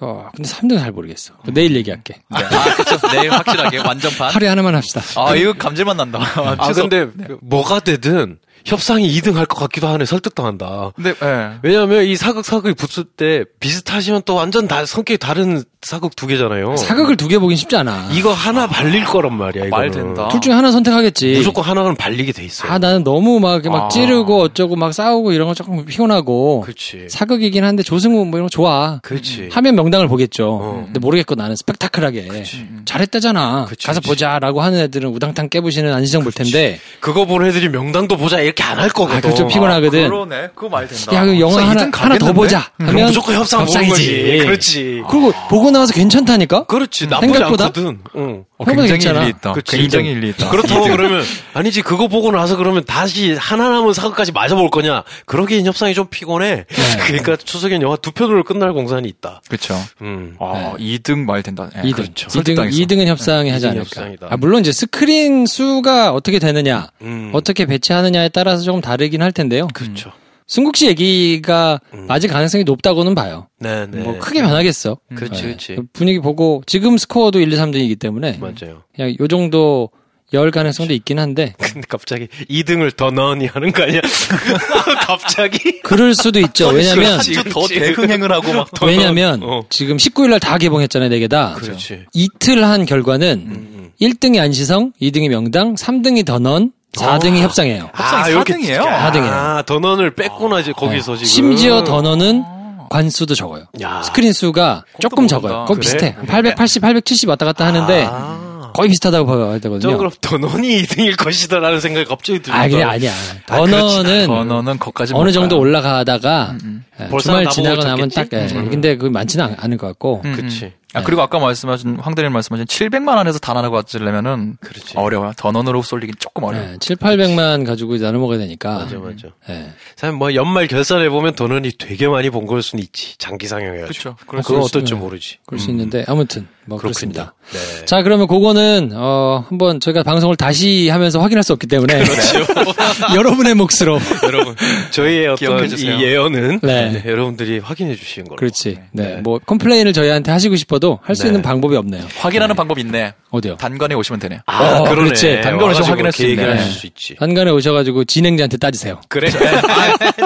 어, 근데 3등은 잘 모르겠어. 내일 얘기할게. 네. 아, 그쵸. 내일 확실하게 완전판. 하루에 하나만 합시다. 아, 이거 감질만 난다. 아. 근데 뭐가 되든 협상이 2등 할 것 같기도 하네. 설득당한다. 근데, 예. 왜냐하면 이 사극 사극이 붙을 때 비슷하시면 또 완전 다 성격이 다른 사극 두 개잖아요. 사극을 두 개 보긴 쉽지 않아. 이거 하나 발릴 거란 말이야. 말 이거는. 된다. 둘 중에 하나 선택하겠지. 무조건 하나는 발리게 돼 있어요. 아, 나는 너무 막, 이렇게 막 아. 찌르고 어쩌고 막 싸우고 이런 거 조금 피곤하고. 그렇지. 사극이긴 한데 조승우 뭐 이런 거 좋아. 그렇지. 하면 명당을 보겠죠. 어. 근데 모르겠고 나는 스펙타클하게. 음. 잘했다잖아. 그치, 가서 그치. 보자라고 하는 애들은 우당탕 깨부시는 안시정 볼 텐데. 그거 보는 애들이 명당도 보자 이렇게 안 할 거거든. 아, 그거 좀 피곤하거든. 그러네. 그거 말 된다. 야, 그 영화 하나, 하나 더? 보자. 그럼 하면 무조건 협상 거지. 그렇지. 그리고 보고 나와서 괜찮다니까? 그렇지. 나쁘지 생각보다? 않거든. 응. 어, 굉장히 괜찮아. 일리 있다. 그치. 굉장히 일리 있다. 그렇다고 그러면 아니지 그거 보고 나서 그러면 다시 하나 남은 사극까지 맞아 볼 거냐? 그러기엔 협상이 좀 피곤해. 그러니까 추석엔 영화 두 편으로 끝날 공산이 있다. 그쵸. 음. 아, 2등 말 된다. 예, 2등. 그렇죠. 2등, 설득당했어. 2등은 협상이 하지 않을까. 협상이다. 아, 물론 이제 스크린 수가 어떻게 되느냐, 음. 어떻게 배치하느냐에 따라서 조금 다르긴 할 텐데요. 그렇죠. 승국 씨 얘기가 음. 맞을 가능성이 높다고는 봐요. 네, 네. 뭐 크게 변하겠어. 그렇지, 네. 그렇지. 분위기 보고 지금 스코어도 1, 2, 3등이기 때문에 맞아요. 그냥 요 정도 열 가능성도 있긴 한데 근데 갑자기 2등을 더 넣으니 하는 거 아니야? 갑자기? 그럴 수도 있죠. 왜냐면 더 대흥행을 하고 막더 왜냐면. 어. 지금 19일 날 다 개봉했잖아요, 네 개 다. 그렇지. 이틀 한 결과는 음. 1등이 안시성, 2등이 명당, 3등이 더넌, 4등이 협상이에요. 합성이 이렇게 4등이에요. 진짜. 사등이에요. 아, 더넌을 뺐구나, 이제 거기서 네. 지금. 심지어 더넌은 관수도 적어요. 야. 스크린 수가 조금. 적어요. 거의 그래? 비슷해. 880, 870 왔다 갔다 하는데 아. 거의 비슷하다고 봐야 저 되거든요. 그럼 더넌이 2등일 것이다라는 생각이 갑자기 들어요. 아, 그게 아니야. 아, 그렇지. 더넌은 번호는 거기까지 어느 못 정도. 올라가다가 음, 예, 벌써 주말 지나고 나면 딱? 예, 음. 근데 그 많지는 않- 않을 것 같고. 음, 음. 그치. 아, 그리고 아까 말씀하신 황대리님 말씀하신 700만 원에서 단 하나 가지려면은 그렇지. 어려워요. 던원으로 쏠리긴 조금 어려워요. 예, 7, 800만 가지고 나눠 먹어야 되니까. 맞아, 맞아. 예. 사실 뭐 연말 결산해 보면 더넌이 되게 많이 번 걸 수는 있지. 장기 상영해가지고. 그렇죠. 그건 어떨지 모르지. 그럴 수 음. 있는데 아무튼 뭐. 그렇습니다. 네. 자, 그러면 그거는 어 한번 저희가 방송을 다시 하면서 확인할 수 없기 때문에 여러분의 몫으로 여러분, 저희의 어떤. 이 예언은 네. 네, 여러분들이 확인해 주시는 걸로. 그렇지. 네. 네. 뭐 컴플레인을 저희한테 하시고 싶어도 할수 네. 있는 방법이 없네요. 확인하는 방법이 있네. 어디요? 단관에 오시면 되네요. 아, 어, 그러네. 그렇지. 와가지고 확인할 수 있네. 수 있지. 한간에 오셔가지고 진행자한테 따지세요. 그래.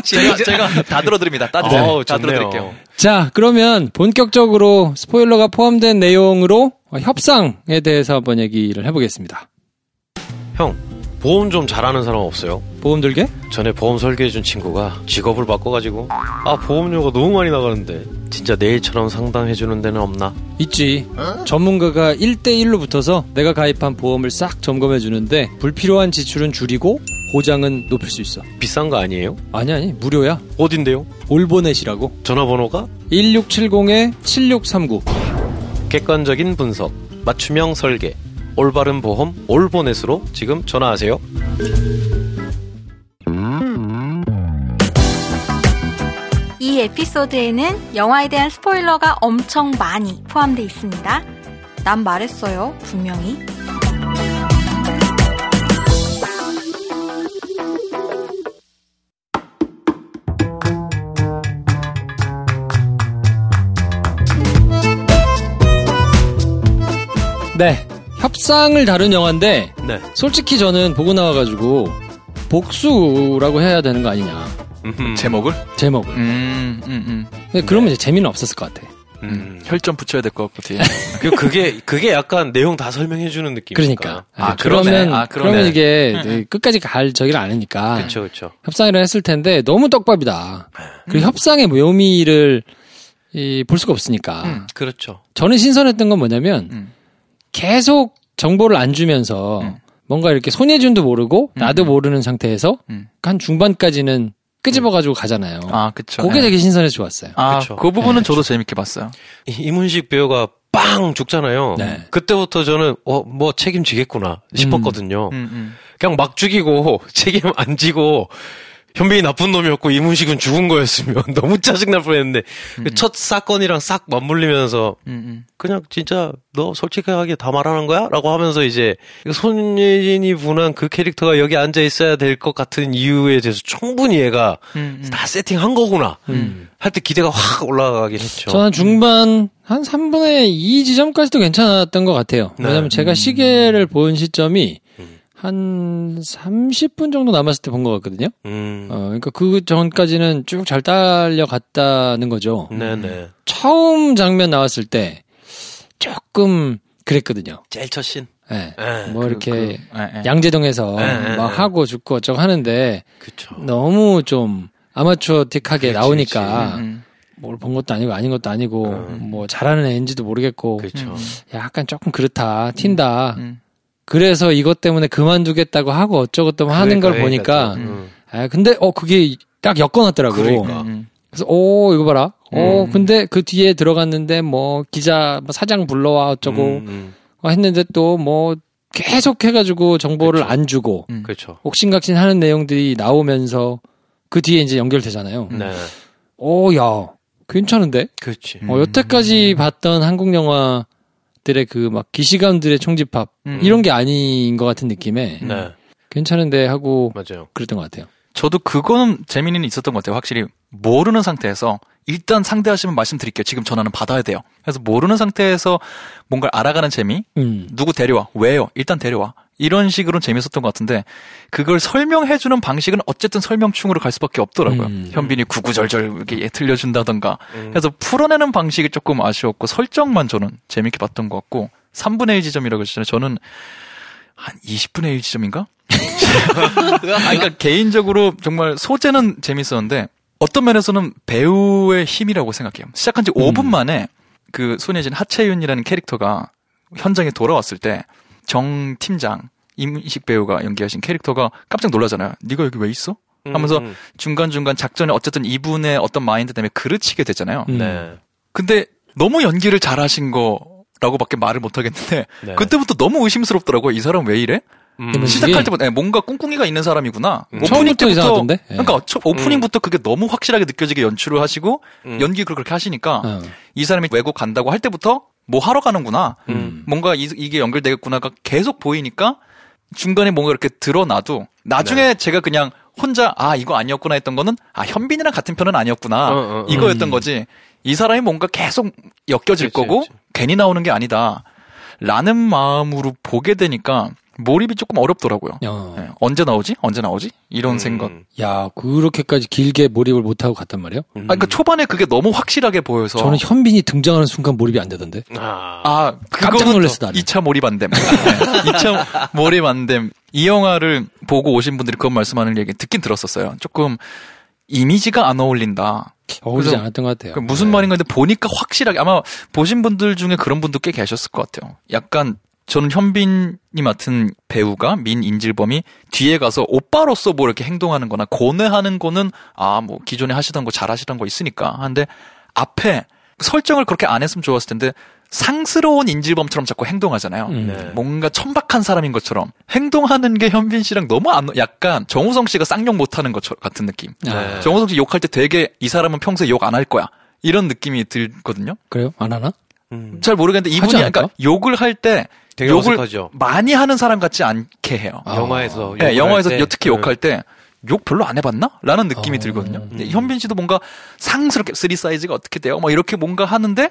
제가, 제가 다 들어드립니다. 따지세요. 어우, 다 좋네요. 들어드릴게요. 자, 그러면 본격적으로 스포일러가 포함된 내용 으로 협상에 대해서 한번 얘기를 해보겠습니다. 형, 보험 좀 잘하는 사람 없어요? 보험 들게? 전에 보험 설계해준 친구가 직업을 바꿔가지고 아 보험료가 너무 많이 나가는데 진짜 내일처럼 상담해주는 데는 없나? 있지. 전문가가 1대1로 붙어서 내가 가입한 보험을 싹 점검해 주는데 불필요한 지출은 줄이고 보장은 높일 수 있어. 비싼 거 아니에요? 아니 아니 무료야. 어딘데요? 올보넷이라고. 전화번호가 1670-7639. 객관적인 분석, 맞춤형 설계, 올바른 보험, 올보넷으로 지금 전화하세요. 이 에피소드에는 영화에 대한 스포일러가 엄청 많이 포함되어 있습니다. 난 말했어요, 분명히. 네. 협상을 다룬 영화인데 네. 솔직히 저는 보고 나와가지고 복수라고 해야 되는 거 아니냐. 음흠. 제목을? 제목을. 음, 음, 음. 근데 그러면 이제 재미는 없었을 것 같아. 음. 혈전 붙여야 될 것 같고, 뒤에. 그 그게 그게 약간 내용 다 설명해 주는 느낌이니까. 그러니까. 아, 네, 그러면. 아. 그러면 이게 네, 끝까지 갈 저기를 아니니까 그렇죠, 그렇죠. 협상을 했을 텐데 너무 떡밥이다. 그리고 협상의 묘미를 이, 볼 수가 없으니까. 음. 그렇죠. 저는 신선했던 건 뭐냐면 음. 계속 정보를 안 주면서 음. 뭔가 이렇게 손예준도 모르고 나도 음. 모르는 상태에서 음. 한 중반까지는 끄집어가지고 가잖아요. 아, 그쵸. 그게 네. 되게 신선해서 좋았어요. 아, 그쵸. 그 부분은 저도 재밌게 봤어요. 이- 이문식 배우가 빵 죽잖아요. 네. 그때부터 저는 어 뭐 책임지겠구나 싶었거든요. 음, 음. 그냥 막 죽이고 책임 안 지고 현빈이 나쁜 놈이었고 이문식은 죽은 거였으면 너무 짜증날 뻔했는데 그첫 사건이랑 싹 맞물리면서 음, 음. 그냥 진짜 너 솔직하게 다 말하는 거야? 라고 하면서 이제 손예진이 분한 그 캐릭터가 여기 앉아 있어야 될 것 같은 이유에 대해서 충분히 얘가 음, 음. 다 세팅한 거구나 음. 할때 기대가 확 올라가긴 했죠. 저는 중반 한 3분의 2 지점까지도 괜찮았던 것 같아요. 네. 왜냐면 제가 시계를 본 시점이 한 30분 정도 남았을 때 본 것 같거든요. 음. 어, 그러니까 그 전까지는 쭉 잘 딸려갔다는 거죠. 네네. 처음 장면 나왔을 때 조금 그랬거든요. 제일 첫 신. 예. 예. 뭐 이렇게 그, 예, 예. 양재동에서 예, 예, 막 예. 하고 죽고 어쩌고 하는데 그쵸. 너무 좀 아마추어틱하게 그렇지, 나오니까 음, 뭘본 것도 아니고 아닌 것도 아니고 음. 뭐 잘하는 애인지도 모르겠고. 음, 약간 조금 그렇다 튄다. 음. 그래서 이것 때문에 그만두겠다고 하고 어쩌고저쩌고 하는 걸 그러니까, 보니까 그러니까 좀, 음. 아 근데 어 그게 딱 엮어놨더라고. 그러니까. 음, 그래서 오 이거 봐라. 오 음. 근데 그 뒤에 들어갔는데 뭐 기자 뭐 사장 불러와 어쩌고 음, 음. 어, 했는데 또 뭐 계속 해가지고 정보를 그쵸. 안 주고 음. 그쵸. 옥신각신 하는 내용들이 나오면서 그 뒤에 이제 연결되잖아요. 네. 오야 괜찮은데? 그렇지. 음. 어, 여태까지 봤던 한국 영화 들의 그 막 기시감들의 총집합 음. 이런 게 아닌 것 같은 느낌에 네. 괜찮은데 하고 맞아요. 그랬던 것 같아요. 저도 그거는 재미는 있었던 것 같아요. 확실히 모르는 상태에서 일단 상대하시면 말씀드릴게요. 지금 전화는 받아야 돼요. 그래서 모르는 상태에서 뭔가를 알아가는 재미, 음. 누구 데려와, 왜요? 일단 데려와. 이런 식으로 재밌었던 것 같은데 그걸 설명해주는 방식은 어쨌든 설명충으로 갈 수밖에 없더라고요. 음. 현빈이 구구절절 이렇게 들려준다던가 음. 그래서 풀어내는 방식이 조금 아쉬웠고 설정만 저는 재밌게 봤던 것 같고 3분의 1 지점이라고 했잖아요. 저는 한 20분의 1 지점인가? 아, 그러니까 개인적으로 정말 소재는 재밌었는데 어떤 면에서는 배우의 힘이라고 생각해요. 시작한 지 5분 만에 그 손예진 하채윤이라는 캐릭터가 현장에 돌아왔을 때 정 팀장 임식 배우가 연기하신 캐릭터가 깜짝 놀라잖아요. 네가 여기 왜 있어? 하면서 음, 중간중간 작전에 어쨌든 이분의 어떤 마인드 때문에 그르치게 되잖아요. 음. 네. 근데 너무 연기를 잘하신 거라고밖에 말을 못 하겠는데 네. 그때부터 너무 의심스럽더라고요. 이 사람 왜 이래? 음. 시작할 때부터 네, 뭔가 꿍꿍이가 있는 사람이구나. 음. 오프닝 때부터 이상하던데? 예. 그러니까 첫 오프닝부터 그게 너무 확실하게 느껴지게 연출을 하시고 음. 연기를 그렇게 하시니까 어. 이 사람이 외국 간다고 할 때부터 뭐 하러 가는구나. 음. 뭔가 이, 게 연결되겠구나가 계속 보이니까 중간에 뭔가 이렇게 드러나도 나중에 네. 제가 그냥 혼자 아 이거 아니었구나 했던 거는 아 현빈이랑 같은 편은 아니었구나 어, 어, 어. 이거였던 음. 거지 이 사람이 뭔가 계속 엮여질 그렇지, 거고 그렇지. 괜히 나오는 게 아니다 라는 마음으로 보게 되니까 몰입이 조금 어렵더라고요 어. 예, 언제 나오지 언제 나오지 이런 음. 생각 야, 그렇게까지 길게 몰입을 못 하고 갔단 말이에요? 음. 아, 그러니까 초반에 그게 너무 확실하게 보여서 저는 현빈이 등장하는 순간 몰입이 안 되던데. 아. 아, 깜짝 그거는 놀랐어, 나는. 2차 몰입 안 됨. 네, 2차 몰입 안 됨. 이 영화를 보고 오신 분들이 그런 말씀하는 얘기 듣긴 들었었어요. 조금 이미지가 안 어울린다. 어울리지 않았던 것 같아요. 그 무슨 말인가 근데 보니까 확실하게 아마 보신 분들 중에 그런 분도 꽤 계셨을 것 같아요. 약간 저는 현빈이 맡은 배우가 민인질범이 뒤에 가서 오빠로서 뭐 이렇게 행동하는 거나 고뇌하는 거는 아, 뭐 기존에 하시던 거 잘하시던 거 있으니까. 하는데 앞에 설정을 그렇게 안 했으면 좋았을 텐데 상스러운 인질범처럼 자꾸 행동하잖아요. 음. 네. 뭔가 천박한 사람인 것처럼 행동하는 게 현빈 씨랑 너무 안 약간 정우성 씨가 쌍욕 못하는 것 같은 느낌. 아, 정우성 씨 욕할 때 되게 이 사람은 평소에 욕 안 할 거야. 이런 느낌이 들거든요. 그래요? 안 하나? 음. 잘 모르겠는데 이분이? 그러니까 욕을 할 때 되게 욕을 어색하죠. 많이 하는 사람 같지 않게 해요. 아. 영화에서. 네, 영화에서 할 때. 특히 욕할 때 욕 별로 안 해봤나? 라는 느낌이 어. 들거든요. 음. 현빈 씨도 뭔가 상스럽게 three 사이즈가 어떻게 돼요? 막 이렇게 뭔가 하는데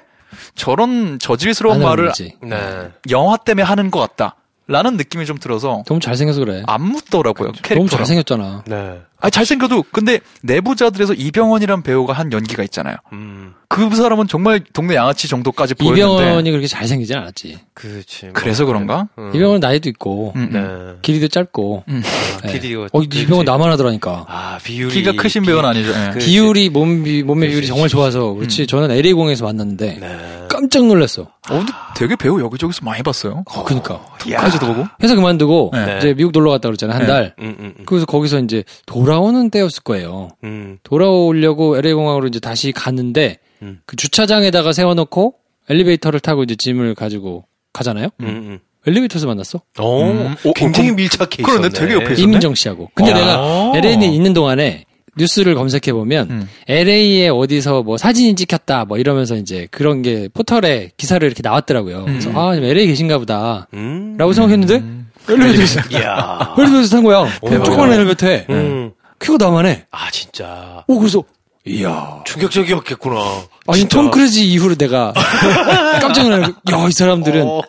저런 저질스러운 안 말을. 네. 영화 때문에 하는 것 같다. 라는 느낌이 좀 들어서 너무 잘생겨서 그래. 안 묻더라고요. 너무 캐릭터랑. 잘생겼잖아. 네. 아, 잘생겨도 근데 내부자들에서 이병헌이란 배우가 한 연기가 있잖아요. 음. 그 사람은 정말 동네 양아치 정도까지 보였는데 이병헌이 그렇게 잘생기진 않았지. 그렇지. 그래서 그런가? 음. 이병헌은 나이도 있고, 음, 음. 네. 길이도 짧고. 음. 아, 네. PD가. 어, 이병헌 나만 하더라니까. 아, 비율이. 키가 크신 배우는 아니죠. 예. 그- 비율이, 몸, 그렇지, 비율이 정말. 좋아서. 그렇지. 저는 LA공에서 만났는데, 네. 깜짝 놀랐어. 어, 근데 되게 배우 여기저기서 많이 봤어요. 어, 그니까. 까지도 보고. 회사 그만두고, 네. 이제 미국 놀러 갔다 그랬잖아요. 한 네. 달. 음, 음, 음. 그래서 거기서 이제 돌아오는 때였을 거예요. 음. 돌아오려고 LA공항으로 이제 다시 갔는데, 음. 그 주차장에다가 세워놓고, 엘리베이터를 타고 이제 짐을 가지고 가잖아요? 음, 음. 엘리베이터에서 만났어. 오, 음. 오, 굉장히 어, 밀착해 그러네, 있었네. 되게 옆에 있었네. 이민정 씨하고. 근데 아. 내가 LA에 있는 동안에 뉴스를 검색해 보면 음. LA에 어디서 뭐 사진이 찍혔다 뭐 이러면서 이제 그런 게 포털에 기사를 이렇게 나왔더라고요. 그래서 음. 아 지금 LA 계신가 보다. 음. 라고 생각했는데 음. 엘리베이터에서 이야. 엘리베이터에서 탄 거야. 조그만 엘리베이터에. 음. 큐가 나만 해. 아, 진짜. 오 그래서 이야. 충격적이었겠구나. 아니 진짜. 톰 크루즈 이후로 내가 깜짝 놀라고 야이 사람들은 어,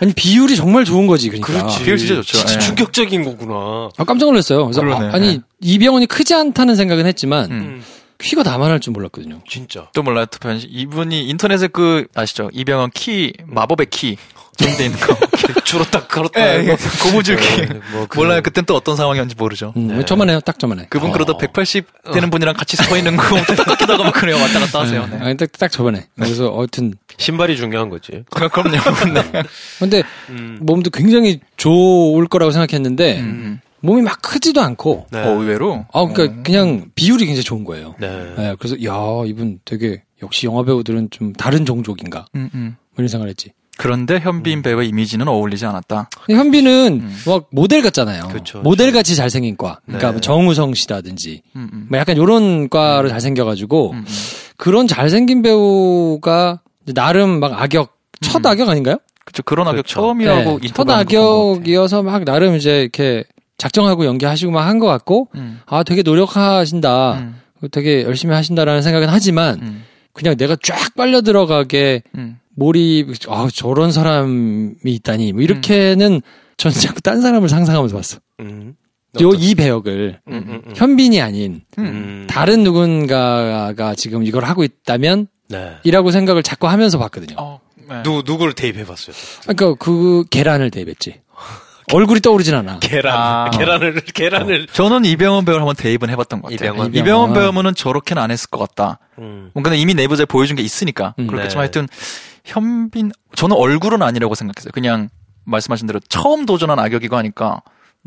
아니 비율이 정말 좋은 거지 그러니까. 그렇지. 비율 진짜 좋죠. 진짜 예. 충격적인 거구나. 아 깜짝 놀랐어요. 그래서 그러네. 아, 니 이병헌이 크지 않다는 생각은 했지만 음. 음. 키가 나만할 줄 몰랐거든요. 진짜. 또 몰라요. 또 변신. 이분이 인터넷에 그 아시죠? 이병헌 키 마법의 키 정돼 있는 거. 줄었다 늘었다. 예, 예. 고무줄 키. 네, 뭐 그- 몰라요. 그땐 또 어떤 상황이었는지 모르죠. 음, 네. 저만 해요. 딱 저만 해. 그분 어. 그러다 180 되는 분이랑 같이 서 있는 거 똑같기도 하고 막 그래요. 왔다 갔다 하세요. 네. 아니, 딱, 딱 저만 해. 그래서 어쨌든 신발이 중요한 거지. 그- 그럼요. 네. 근데 음. 몸도 굉장히 좋을 거라고 생각했는데 음. 몸이 막 크지도 않고 네. 어, 의외로. 아 그러니까 그냥 비율이 굉장히 좋은 거예요. 네. 네, 그래서 야 이분 되게 역시 영화 배우들은 좀 다른 종족인가 음, 음. 뭐 이런 생각을 했지. 그런데 현빈 배우의 이미지는 어울리지 않았다. 현빈은 음. 막 모델 같잖아요. 그쵸, 모델 같이 잘생긴 과. 그러니까 네. 뭐 정우성 씨라든지 음, 음. 뭐 약간 요런 과로 잘생겨가지고 음, 음. 그런 잘생긴 배우가 나름 막 악역 첫 음. 악역 아닌가요? 그쵸. 그런 악역 그렇죠. 처음이라고 네, 인터뷰 첫 악역이어서 막 나름 이제 이렇게 작정하고 연기하시고 막한것 같고 음. 아 되게 노력하신다. 음. 되게 열심히 하신다라는 생각은 하지만 음. 그냥 내가 쫙 빨려 들어가게 음. 몰입 아 저런 사람이 있다니 뭐 이렇게는 전 자꾸 딴 사람을 상상하면서 봤어. 음. 요이 배역을 음, 음, 음. 현빈이 아닌 음. 다른 누군가가 지금 이걸 하고 있다면 네. 이라고 생각을 자꾸 하면서 봤거든요. 어, 네. 누 누구를 대입해봤어요? 그러니까 그 계란을 대입했지. 얼굴이 떠오르진 않아. 계란, 아. 계란을 계란을. 저는 이병헌 배우를 한번 대입은 해봤던 것 같아요. 이병헌. 이병헌 이병헌. 배우면은 저렇게는 안 했을 것 같다. 음. 뭔가 이미 내부자에 보여준 게 있으니까 음. 그렇겠지만 네. 하여튼 현빈 저는 얼굴은 아니라고 생각했어요. 그냥 말씀하신 대로 처음 도전한 악역이고 하니까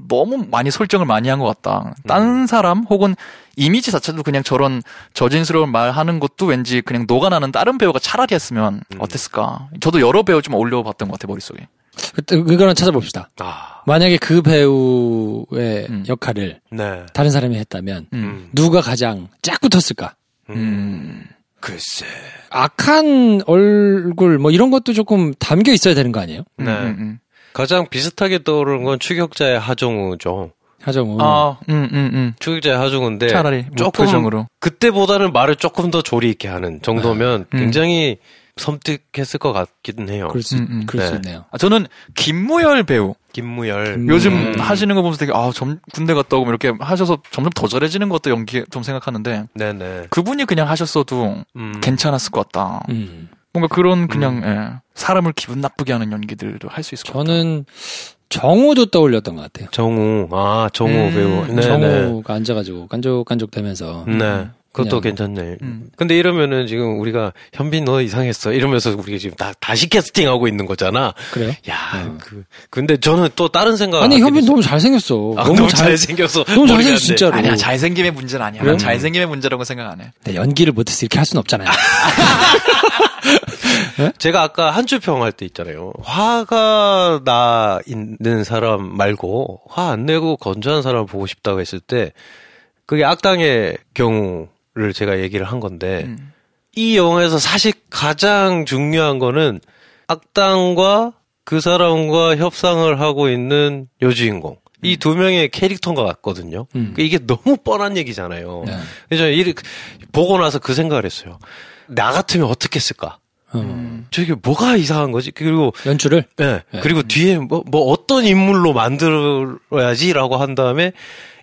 너무 많이 설정을 많이 한 것 같다. 딴 사람 혹은 이미지 자체도 그냥 저런 저진스러운 말 하는 것도 왠지 그냥 녹아나는 다른 배우가 차라리 했으면 음. 어땠을까. 저도 여러 배우 좀 올려봤던 것 같아요 머릿속에. 그때 그거는 찾아봅시다. 아, 만약에 그 배우의 음. 역할을 네. 다른 사람이 했다면 음. 음. 누가 가장 짝 붙었을까? 음. 글쎄. 악한 얼굴 뭐 이런 것도 조금 담겨 있어야 되는 거 아니에요? 음, 네. 음, 음. 가장 비슷하게 떠오르는 건 추격자의 하정우죠. 하정우. 아, 음, 음, 음. 추격자의 하정우인데 차라리 뭐 조금 표정으로. 그때보다는 말을 조금 더 조리 있게 하는 정도면 음. 굉장히 섬뜩했을 것 같긴 해요. 그럴 수, 음, 음. 그럴 수 네. 있네요. 아, 저는 김무열 배우 김무열. 김- 요즘 음. 하시는 거 보면서 되게 아, 점, 군대 갔다 오고 이렇게 하셔서 점점 더 잘해지는 것도 연기 좀 생각하는데 네네. 그분이 그냥 하셨어도 음. 괜찮았을 것 같다. 음. 뭔가 그런 그냥 예, 사람을 기분 나쁘게 하는 연기들도 할 수 있을 것 같다. 저는 정우도 떠올렸던 것 같아요. 정우. 아, 정우 음, 배우. 네네. 정우가 앉아가지고 깐족깐족 되면서 네. 그것도 괜찮네. 음. 근데 이러면은 지금 우리가 현빈 너 이상했어. 이러면서 우리가 지금 다, 다시 캐스팅하고 있는 거잖아. 그래요? 야, 어. 그, 근데 저는 또 다른 생각. 아니 현빈 너무 잘생겼어. 아, 너무, 너무, 잘 잘생겨서. 너무 잘생겼어 안 돼. 진짜로. 아니야 잘생김의 문제는 아니야. 그래요? 난 잘생김의 문제라고 생각 안 해. 근데 연기를 못해서 이렇게 할 수는 없잖아요. 제가 아까 한줄평할 때 있잖아요. 화가 나 있는 사람 말고 화 안 내고 건조한 사람을 보고 싶다고 했을 때 그게 악당의 경우 를 제가 얘기를 한 건데 음. 이 영화에서 사실 가장 중요한 거는 악당과 그 사람과 협상을 하고 있는 여주인공. 이두 명의 캐릭터인 것 같거든요. 음. 이게 너무 뻔한 얘기잖아요. 네. 그래서 저는 이 보고 나서 그 생각을 했어요. 나 같으면 어떻게 했을까? 어. 저게 뭐가 이상한 거지? 그리고 연출을 예. 네. 그리고 뒤에 뭐, 뭐 어떤 인물로 만들어야지라고 한 다음에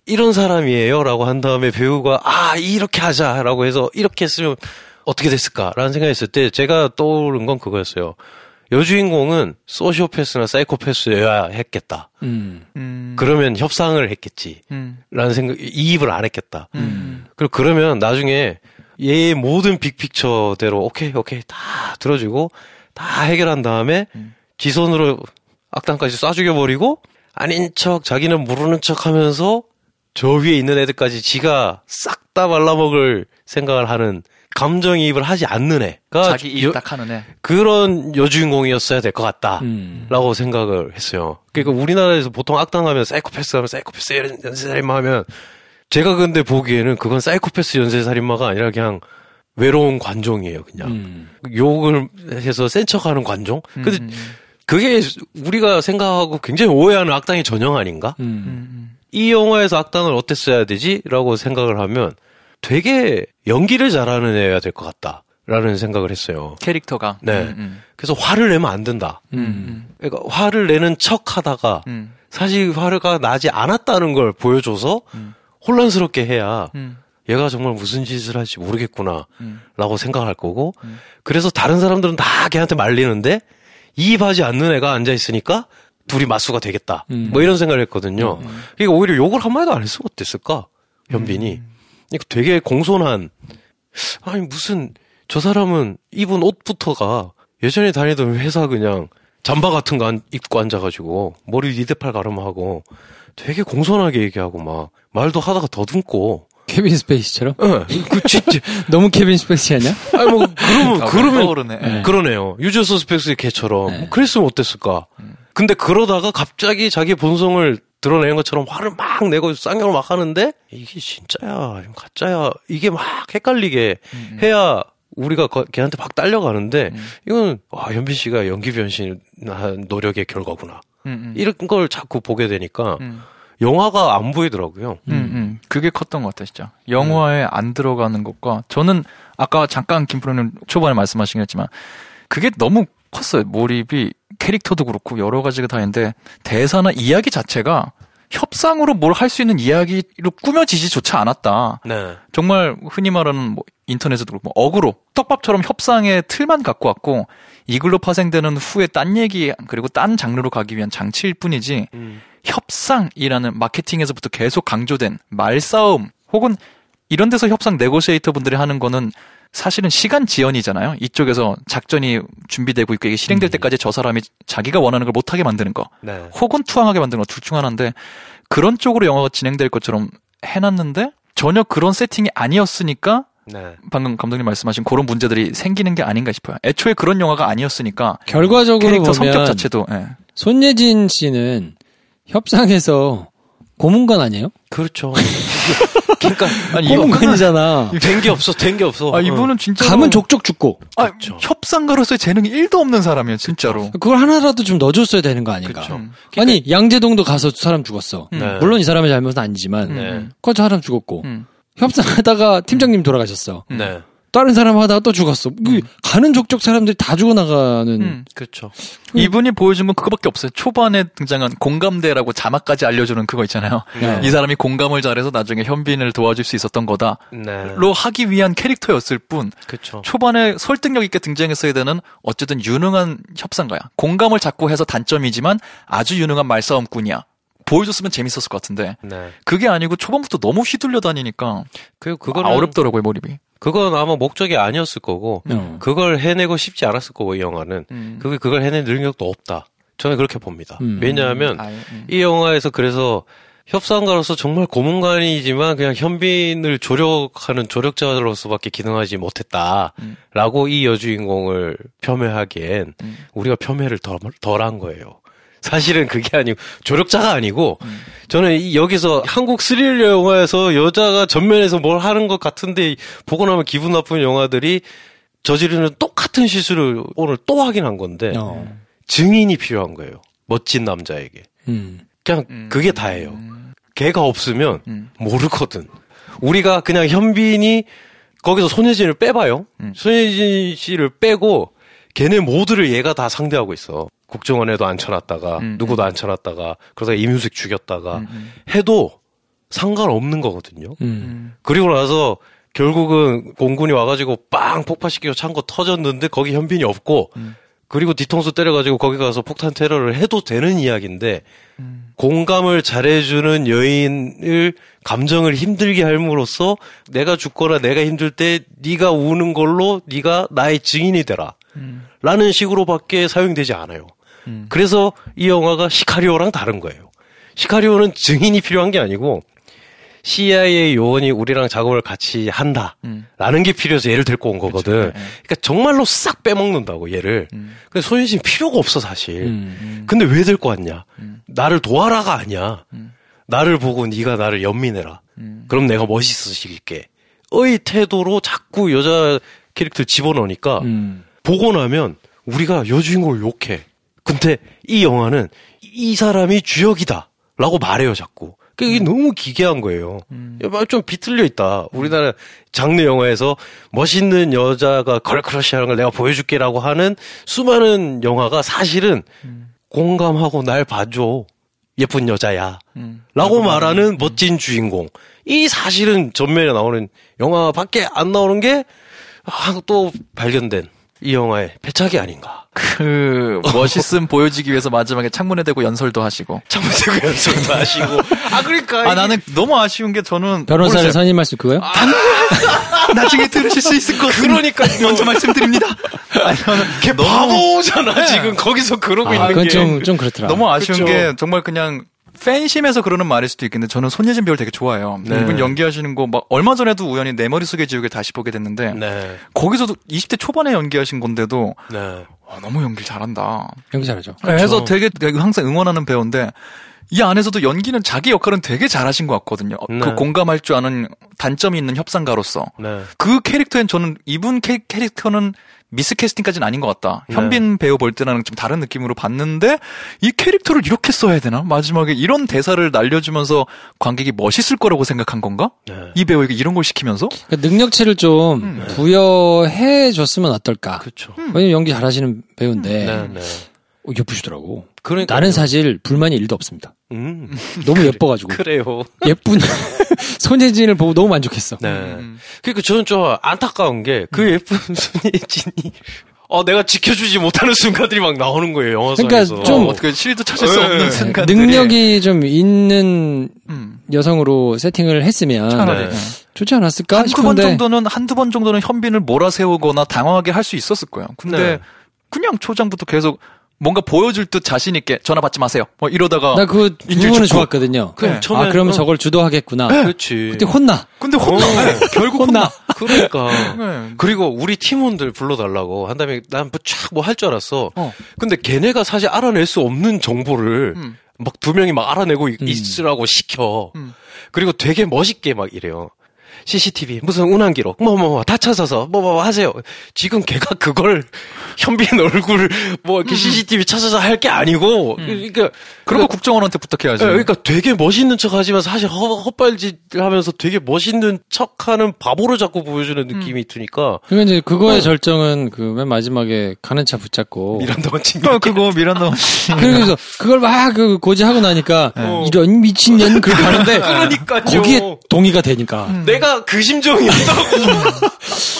이런 사람이에요 라고 한 다음에 배우가 아 이렇게 하자 라고 해서 이렇게 했으면 어떻게 됐을까 라는 생각했을 때 제가 떠오른 건 그거였어요. 여주인공은 소시오패스나 사이코패스여야 했겠다. 음. 음. 그러면 협상을 했겠지. 음. 라는 생각, 이입을 안 했겠다. 음. 그리고 그러면 나중에 얘의 모든 빅픽처대로 오케이 오케이 다 들어주고 다 해결한 다음에 음. 지손으로 악당까지 쏴 죽여버리고 아닌 척 자기는 모르는 척 하면서 저 위에 있는 애들까지 지가 싹 다 말라먹을 생각을 하는 감정이입을 하지 않는 애가 자기 여- 일딱 하는 애. 그런 여주인공이었어야 될 것 같다. 음. 라고 생각을 했어요. 그러니까 우리나라에서 보통 악당 하면 사이코패스 하면 사이코패스 연쇄살인마 하면 제가 근데 보기에는 그건 사이코패스 연쇄살인마가 아니라 그냥 외로운 관종이에요, 그냥. 음. 욕을 해서 센 척하는 관종? 근데 음. 그게 우리가 생각하고 굉장히 오해하는 악당의 전형 아닌가? 음. 음. 이 영화에서 악당을 어땠어야 되지? 라고 생각을 하면 되게 연기를 잘하는 애야 될 것 같다. 라는 생각을 했어요. 캐릭터가. 네. 음. 그래서 화를 내면 안 된다. 음. 그러니까 화를 내는 척 하다가 음. 사실 화가 나지 않았다는 걸 보여줘서 음. 혼란스럽게 해야 음. 얘가 정말 무슨 짓을 할지 모르겠구나 음. 라고 생각할 거고 음. 그래서 다른 사람들은 다 걔한테 말리는데 이입하지 않는 애가 앉아 있으니까 둘이 맞수가 되겠다. 음. 뭐 이런 생각을 했거든요. 음. 그러니까 오히려 욕을 한마디도 안 했으면 어땠을까? 현빈이. 그러니까 되게 공손한 아니 무슨 저 사람은 입은 옷부터가 예전에 다니던 회사 그냥 잠바 같은 거 안- 입고 앉아가지고 머리 리드팔 가름하고 되게 공손하게 얘기하고 막 말도 하다가 더듬고. 케빈 스페이시처럼? 예, 그 진짜 너무 케빈 스페이시 아니야? 아니 뭐 그러면 아, 그러면 떠오르네. 네. 그러네요. Usual Suspects의 걔처럼. 네. 그랬으면 어땠을까 근데 그러다가 갑자기 자기 본성을 드러내는 것처럼 화를 막 내고 쌍욕을 막 하는데 이게 진짜야 가짜야 이게 막 헷갈리게 음. 해야 우리가 거- 걔한테 막 딸려가는데 음. 이건 와 현빈 씨가 연기 변신한 노력의 결과구나 음. 음. 이런 걸 자꾸 보게 되니까 음. 영화가 안 보이더라고요. 음, 음. 그게 컸던 것 같아요, 진짜. 영화에 안 들어가는 것과 저는 아까 잠깐 김프로님 초반에 말씀하신 게 했지만 그게 너무 컸어요. 몰입이 캐릭터도 그렇고 여러 가지가 다 있는데 대사나 이야기 자체가 협상으로 뭘 할 수 있는 이야기로 꾸며지지조차 않았다. 네. 정말 흔히 말하는 뭐 인터넷에도 그렇고 어그로 떡밥처럼 협상의 틀만 갖고 왔고 이글로 파생되는 후에 딴 얘기 그리고 딴 장르로 가기 위한 장치일 뿐이지 음. 협상이라는 마케팅에서부터 계속 강조된 말싸움 혹은 이런 데서 협상 네고시에이터 분들이 하는 거는 사실은 시간 지연이잖아요. 이쪽에서 작전이 준비되고 있고 이게 실행될 때까지 저 사람이 자기가 원하는 걸 못하게 만드는 거 네. 혹은 투항하게 만드는 거 둘 중 하나인데 그런 쪽으로 영화가 진행될 것처럼 해놨는데 전혀 그런 세팅이 아니었으니까 네. 방금 감독님 말씀하신 그런 문제들이 생기는 게 아닌가 싶어요. 애초에 그런 영화가 아니었으니까 결과적으로 캐릭터 보면 성격 자체도 예. 손예진 씨는 협상에서 고문관 아니에요? 그렇죠. 그러니까 아니 이거 고문관이잖아. 된 게 없어, 된 게 없어. 아 이분은 진짜 감은 족족 죽고 아, 그렇죠. 협상가로서의 재능이 1도 없는 사람이에요, 진짜로. 그걸 하나라도 좀 넣어줬어야 되는 거 아닌가? 그쵸. 음. 아니 양재동도 가서 사람 죽었어. 음. 네. 물론 이 사람의 잘못은 아니지만 네. 거기서 사람 죽었고 음. 협상하다가 팀장님 돌아가셨어. 네. 다른 사람 하다가 또 죽었어. 그 가는 족족 사람들이 다 죽어나가는 음. 그렇죠. 이분이 보여준 건 그거밖에 없어요. 초반에 등장한 공감대라고 자막까지 알려주는 그거 있잖아요. 네. 이 사람이 공감을 잘해서 나중에 현빈을 도와줄 수 있었던 거다로 네. 하기 위한 캐릭터였을 뿐 그렇죠. 초반에 설득력 있게 등장했어야 되는 어쨌든 유능한 협상가야. 공감을 자꾸 해서 단점이지만 아주 유능한 말싸움꾼이야. 보여줬으면 재밌었을 것 같은데 네. 그게 아니고 초반부터 너무 휘둘려 다니니까 그 아, 그거는 어렵더라고요 몰입이. 그건 아마 목적이 아니었을 거고 어. 그걸 해내고 싶지 않았을 거고 이 영화는 음. 그게 그걸 해낼 능력도 없다. 저는 그렇게 봅니다. 음. 왜냐하면 아예, 음. 이 영화에서 그래서 협상가로서 정말 고문관이지만 그냥 현빈을 조력하는 조력자로서밖에 기능하지 못했다라고 이 여주인공을 폄훼하기엔 음. 우리가 폄훼를 덜, 덜한 거예요. 사실은 그게 아니고 조력자가 아니고 음. 저는 이- 여기서 한국 스릴러 영화에서 여자가 전면에서 뭘 하는 것 같은데 보고 나면 기분 나쁜 영화들이 저지르는 똑같은 실수를 오늘 또 확인한 건데 어. 증인이 필요한 거예요. 멋진 남자에게. 음. 그냥 음. 그게 다예요. 걔가 없으면 음. 모르거든. 우리가 그냥 현빈이 거기서 손예진을 빼봐요. 음. 손예진 씨를 빼고 걔네 모두를 얘가 다 상대하고 있어. 국정원에도 앉혀놨다가 음, 누구도 앉혀놨다가 그러다가 이뮤식 죽였다가 음, 음. 해도 상관없는 거거든요. 음. 음. 그리고 나서 결국은 공군이 와가지고 빵 폭파시키고 창고 터졌는데 거기 현빈이 없고 음. 그리고 뒤통수 때려가지고 거기 가서 폭탄 테러를 해도 되는 이야기인데 음. 공감을 잘해주는 여인을 감정을 힘들게 함으로써 내가 죽거나 내가 힘들 때 네가 우는 걸로 네가 나의 증인이 되라 음. 라는 식으로밖에 사용되지 않아요. 음. 그래서 이 영화가 시카리오랑 다른 거예요. 시카리오는 증인이 필요한 게 아니고 CIA 요원이 우리랑 작업을 같이 한다. 음. 라는 게 필요해서 얘를 데리고 온 거거든. 그쵸, 예. 그러니까 정말로 싹 빼먹는다고 얘를. 음. 근데 손예진 필요가 없어 사실. 음. 근데 왜 데리고 왔냐? 음. 나를 도와라가 아니야. 음. 나를 보고 네가 나를 연민해라. 음. 그럼 내가 멋있어질게. 의 태도로 자꾸 여자 캐릭터 를 집어넣으니까 음. 보고 나면 우리가 여주인공을 욕해. 근데 이 영화는 이 사람이 주역이다. 라고 말해요, 자꾸. 그게 이게 너무 기괴한 거예요. 음. 야, 좀 비틀려 있다. 우리나라 장르 영화에서 멋있는 여자가 걸크러쉬하는 걸 내가 보여줄게 라고 하는 수많은 영화가 사실은 음. 공감하고 날 봐줘. 예쁜 여자야. 음. 라고 말하는 멋진 주인공. 이 사실은 전면에 나오는 영화밖에 안 나오는 게, 아, 또 발견된 이 영화의 패착이 아닌가. 그 멋있음 보여주기 위해서 마지막에 창문에 대고 연설도 하시고. 참으세요, 연습도 하시고. 아, 그러니까. 아 나는 너무 아쉬운 게 저는 변호사를. 선임할 수 있고요. 나중에 들으실 수 있을 것 같으니 그러니까 먼저 말씀드립니다. 아니, 저는 걔 너무- 바보잖아, 네. 지금. 거기서 그러고 아, 있는 그건 게. 좀, 좀 그렇더라. 너무 아쉬운 그쵸. 게 정말 그냥 팬심에서 그러는 말일 수도 있겠는데 저는 손예진 배우를 되게 좋아해요. 네. 이분 연기하시는 거 막 얼마 전에도 우연히 내 머릿속의 지우개 다시 보게 됐는데 네. 거기서도 20대 초반에 연기하신 건데도 네. 와, 너무 연기 잘한다. 연기 잘하죠. 네, 해서 되게, 되게 항상 응원하는 배우인데 이 안에서도 연기는 자기 역할은 되게 잘하신 것 같거든요. 어, 네. 그 공감할 줄 아는 단점이 있는 협상가로서 네. 그 캐릭터엔 저는 이분 캐, 캐릭터는 미스캐스팅까지는 아닌 것 같다. 네. 현빈 배우 볼 때랑 좀 다른 느낌으로 봤는데 이 캐릭터를 이렇게 써야 되나? 마지막에 이런 대사를 날려주면서 관객이 멋있을 거라고 생각한 건가? 네. 이 배우에게 이런 걸 시키면서? 그러니까 능력치를 좀 음. 부여해 줬으면 어떨까? 그렇죠. 왜냐면 연기 잘하시는 배우인데 네, 네. 어, 예쁘시더라고. 그러니까 나는 사실 불만이 일도 없습니다. 음, 너무 예뻐가지고 그래요. 예쁜 손예진을 보고 너무 만족했어. 네. 음. 그러니까 저는 좀 안타까운 게 그 예쁜 손예진이 어 내가 지켜주지 못하는 순간들이 막 나오는 거예요 영화상에서. 그러니까 좀 어, 어떻게 실드 찾을 수 네. 없는 네, 순간들이. 능력이 좀 있는 음. 여성으로 세팅을 했으면 차라리. 네. 좋지 않았을까 한두 번 정도는 한두 번 정도는 현빈을 몰아세우거나 당황하게 할 수 있었을 거예요. 근데 네. 그냥 초장부터 계속 뭔가 보여줄 듯 자신 있게 전화 받지 마세요. 뭐 이러다가 나 그 부분은. 좋았거든요. 그냥 아 처음에 그러면 어. 저걸 주도하겠구나. 그렇지. 그때 혼나. 근데 혼나. 어. 네, 결국 혼나. 그러니까. 네. 그리고 우리 팀원들 불러달라고 한 다음에 난쫙뭐 할 줄 알았어. 어. 근데 걔네가 사실 알아낼 수 없는 정보를 음. 막두 명이 막 알아내고 있- 음. 있으라고 시켜. 음. 그리고 되게 멋있게 막 이래요. CCTV 무슨 운항 기록 뭐 뭐 뭐 다 찾아서 뭐뭐 하세요. 지금 걔가 그걸 현빈 얼굴 뭐 이렇게 CCTV 찾아서 할 게 아니고 그러니까 그런 거 국정원한테 부탁해야지. 예, 그러니까 되게 멋있는 척 하지만 사실 헛, 헛발질 하면서 되게 멋있는 척 하는 바보로 자꾸 보여주는 느낌이 드니까 그러니까 이제 그거의 어. 절정은 그 맨 마지막에 가는 차 붙잡고 미란다 원친 어, 그거 미란다 원씨. 그래서 그걸 막 그 고지하고 나니까 어. 이런 미친년 그 가는데 그러니까요. 거기에 동의가 되니까 내가 그 심정이었다고.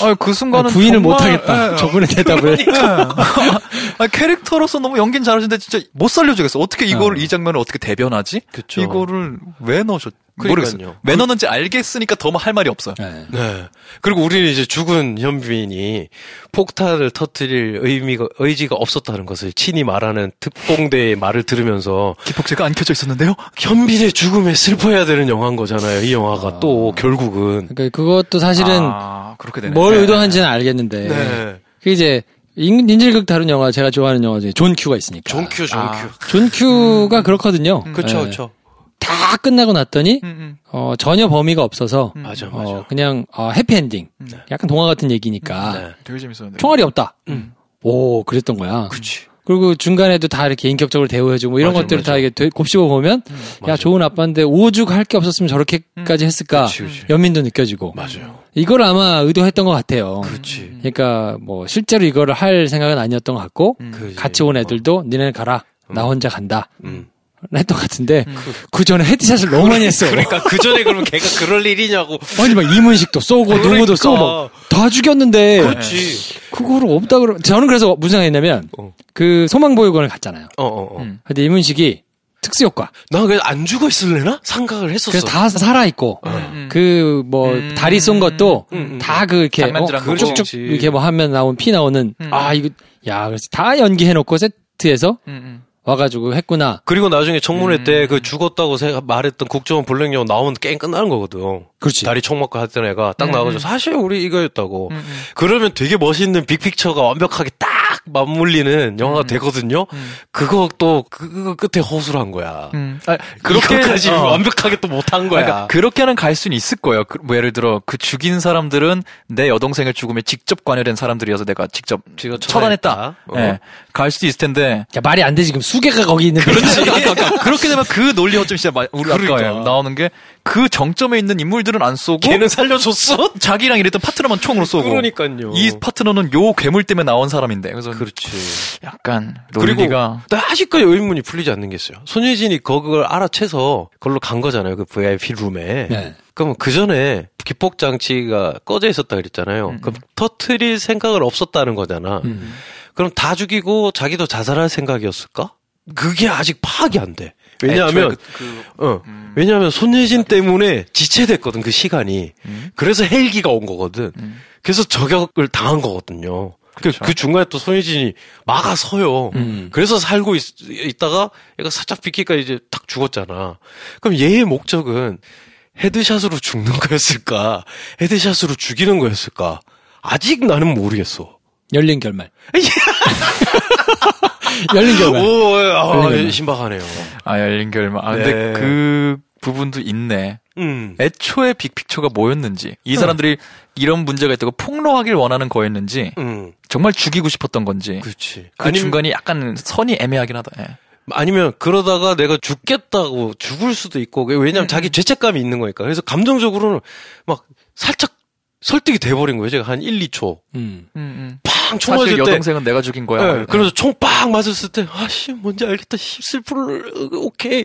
아, 그 순간은 부인을 정말- 못하겠다. 예. 저분의 대답을 아, 캐릭터로서 너무 연기는 잘하시는데 진짜 못 살려주겠어. 어떻게 이거를 이 장면을 어떻게 대변하지? 그쵸. 이거를 왜 넣으셨? 그러니까요. 모르겠어요. 왜 넣는지 알겠으니까 더 할 말이 없어요. 네. 네. 그리고 우리는 이제 죽은 현빈이 폭탄을 터뜨릴 의미가, 의지가 없었다는 것을 친히 말하는 특공대의 말을 들으면서 기폭제가 안 켜져 있었는데요. 현빈의 죽음에 슬퍼해야 되는 영화인 거잖아요. 이 영화가 또 결국은. 그러니까 그것도 사실은 아, 그렇게 되네. 뭘 네. 의도한지는 알겠는데 네. 그 이제 인- 인질극 다룬 영화 제가 좋아하는 영화 중에 존 큐가 있으니까 존 큐, 존 아. 큐. 존 큐가 그렇거든요. 그쵸, 네. 그쵸. 다 끝나고 났더니 음, 음. 어, 전혀 범인이 없어서 맞아, 어, 맞아. 그냥 어, 해피엔딩. 약간 동화 같은 얘기니까 네. 되게 재밌었는데. 총알이 없다. 음. 오 그랬던 거야. 그치. 그리고 중간에도 다 이렇게 인격적으로 대우해주고 뭐 이런 맞아, 것들을 맞아. 다 이게 되- 곱씹어 보면 야 맞아. 좋은 아빠인데 오죽 할 게 없었으면 저렇게까지 했을까 그치, 그치. 연민도 느껴지고 맞아요. 이걸 아마 의도했던 것 같아요. 그렇지. 그러니까 뭐 실제로 이거를 할 생각은 아니었던 것 같고. 같이 온 애들도 니네 가라 나 혼자 간다 음. 했던 것 같은데 그 전에 헤드샷을 너무 많이 했어. 그러니까 그 전에 그러면 걔가 그럴 일이냐고. 아니 막 이문식도 쏘고 누구도 그러니까. 쏘고 다 죽였는데 그렇지. 그거를 없다 그러 저는 그래서 무슨 생각했냐면 어. 그 소망보육원을 갔잖아요. 어, 어, 어. 음. 근데 이문식이 특수 효과 나 그래서 안 죽어 있을래나? 생각을 했었어. 그래서 다 살아 있고 음. 그뭐 음. 다리 쏜 것도 음, 음. 다그 이렇게 어. 쭉쭉 그렇지. 이렇게 뭐 하면 나온 피 나오는 음. 아 이거 야 그래서 다 연기해 놓고 세트에서 음, 음. 와가지고 했구나. 그리고 나중에 청문회 때그 죽었다고 세- 말했던 국정원 블랙영 나오면 게임 끝나는 거거든. 그렇지. 다리 총 맞고 했던 애가 딱 음, 나와가지고 음. 사실 우리 이거였다고. 음, 음. 그러면 되게 멋있는 빅픽처가 완벽하게 딱 맞물리는 영화가 음. 되거든요. 음. 그거 또 그, 그거 끝에 허술한 거야. 음. 아, 그렇게 그렇게까지 어. 완벽하게 또 못한 거야. 그러니까 그렇게는 갈 수는 있을 거예요. 그, 뭐 예를 들어 그 죽인 사람들은 내 여동생의 죽음에 직접 관여된 사람들이어서 내가 직접 처단했다. 어. 예. 갈 수도 있을 텐데. 야 말이 안 돼 지금 수 개가 거기 있는데. 그렇지. 그러니까 그렇게 되면 그 논리 허점 진짜 마- 우리 아까 그러니까. 나오는 게 그 정점에 있는 인물들은 안 쏘고 걔는 살려줬어? 자기랑 이랬던 파트너만 총으로 쏘고 그러니까요. 이 파트너는 요 괴물 때문에 나온 사람인데 그래서 그렇지. 약간 그리고 논리가 나 아직까지 의문이 풀리지 않는 게 있어요. 손예진이 그걸 알아채서 그걸로 간 거잖아요. 그 VIP 룸에. 네. 그러면 그 전에 기폭 장치가 꺼져 있었다 그랬잖아요. 음, 그럼 터트릴 생각을 없었다는 거잖아. 음. 그럼 다 죽이고 자기도 자살할 생각이었을까? 그게 아직 파악이 안 돼. 왜냐하면 애초에 그, 그, 어. 음. 왜냐하면 손예진 때문에 지체됐거든 그 시간이. 음. 그래서 헬기가 온 거거든. 음. 그래서 저격을 당한 거거든요. 그, 그렇죠. 그 중간에 또 손예진이 막아서요. 음. 그래서 살고 있, 다가 얘가 살짝 비키니까 이제 탁 죽었잖아. 그럼 얘의 목적은 헤드샷으로 죽는 거였을까? 헤드샷으로 죽이는 거였을까? 아직 나는 모르겠어. 열린 결말. 열린 결말. 오, 아, 그러니까. 신박하네요. 아 열린 결말. 아 근데 네. 그 부분도 있네. 음. 애초에 빅픽처가 뭐였는지, 이 사람들이 이런 문제가 있다고 폭로하길 원하는 거였는지, 음. 정말 죽이고 싶었던 건지, 그렇지. 그 아니면- 중간이 약간 선이 애매하긴 하다. 예. 아니면 그러다가 내가 죽겠다고 죽을 수도 있고 왜냐면 음, 자기 죄책감이 있는 거니까 그래서 감정적으로는 막 살짝 설득이 돼버린 거예요 제가 한 1, 2초 음. 음, 음. 팡총 사실 맞을 때 여동생은 내가 죽인 거야. 예, 그래서 총빡 맞았을 때 아씨 뭔지 알겠다. 씨, 슬플 오케이.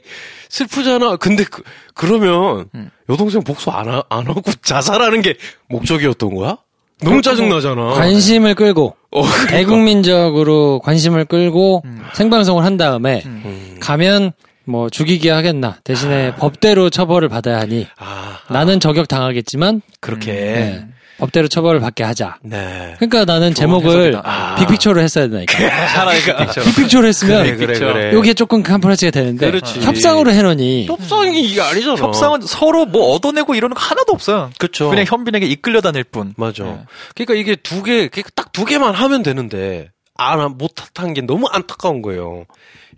슬프잖아. 근데 그, 그러면 음. 여동생 복수 안, 하, 안 하고 자살하는 게 목적이었던 거야? 너무 짜증 나잖아. 관심을 끌고 어, 그러니까. 대국민적으로 관심을 끌고 생방송을 한 다음에 음. 가면 뭐 죽이게 하겠나. 대신에 법대로 처벌을 받아야 하니. 아, 아, 나는 저격 당하겠지만 그렇게. 네, 법대로 처벌을 받게 하자. 네. 그러니까 나는 제목을. 아. 빅픽처로 했어야 되니까. 차라리 빅픽처로 했으면 그래 그래 그래 요게 조금 컴프레스가 되는데 그렇지. 협상으로 해놓으니 협상이 이게 아니잖아 협상은 서로 뭐 얻어내고 이러는 거 하나도 없어요. 그쵸 그냥 현빈에게 이끌려 다닐 뿐. 맞아. 네. 그러니까 이게 두 개, 딱 두 개만 하면 되는데, 안, 못한 게 너무 안타까운 거예요.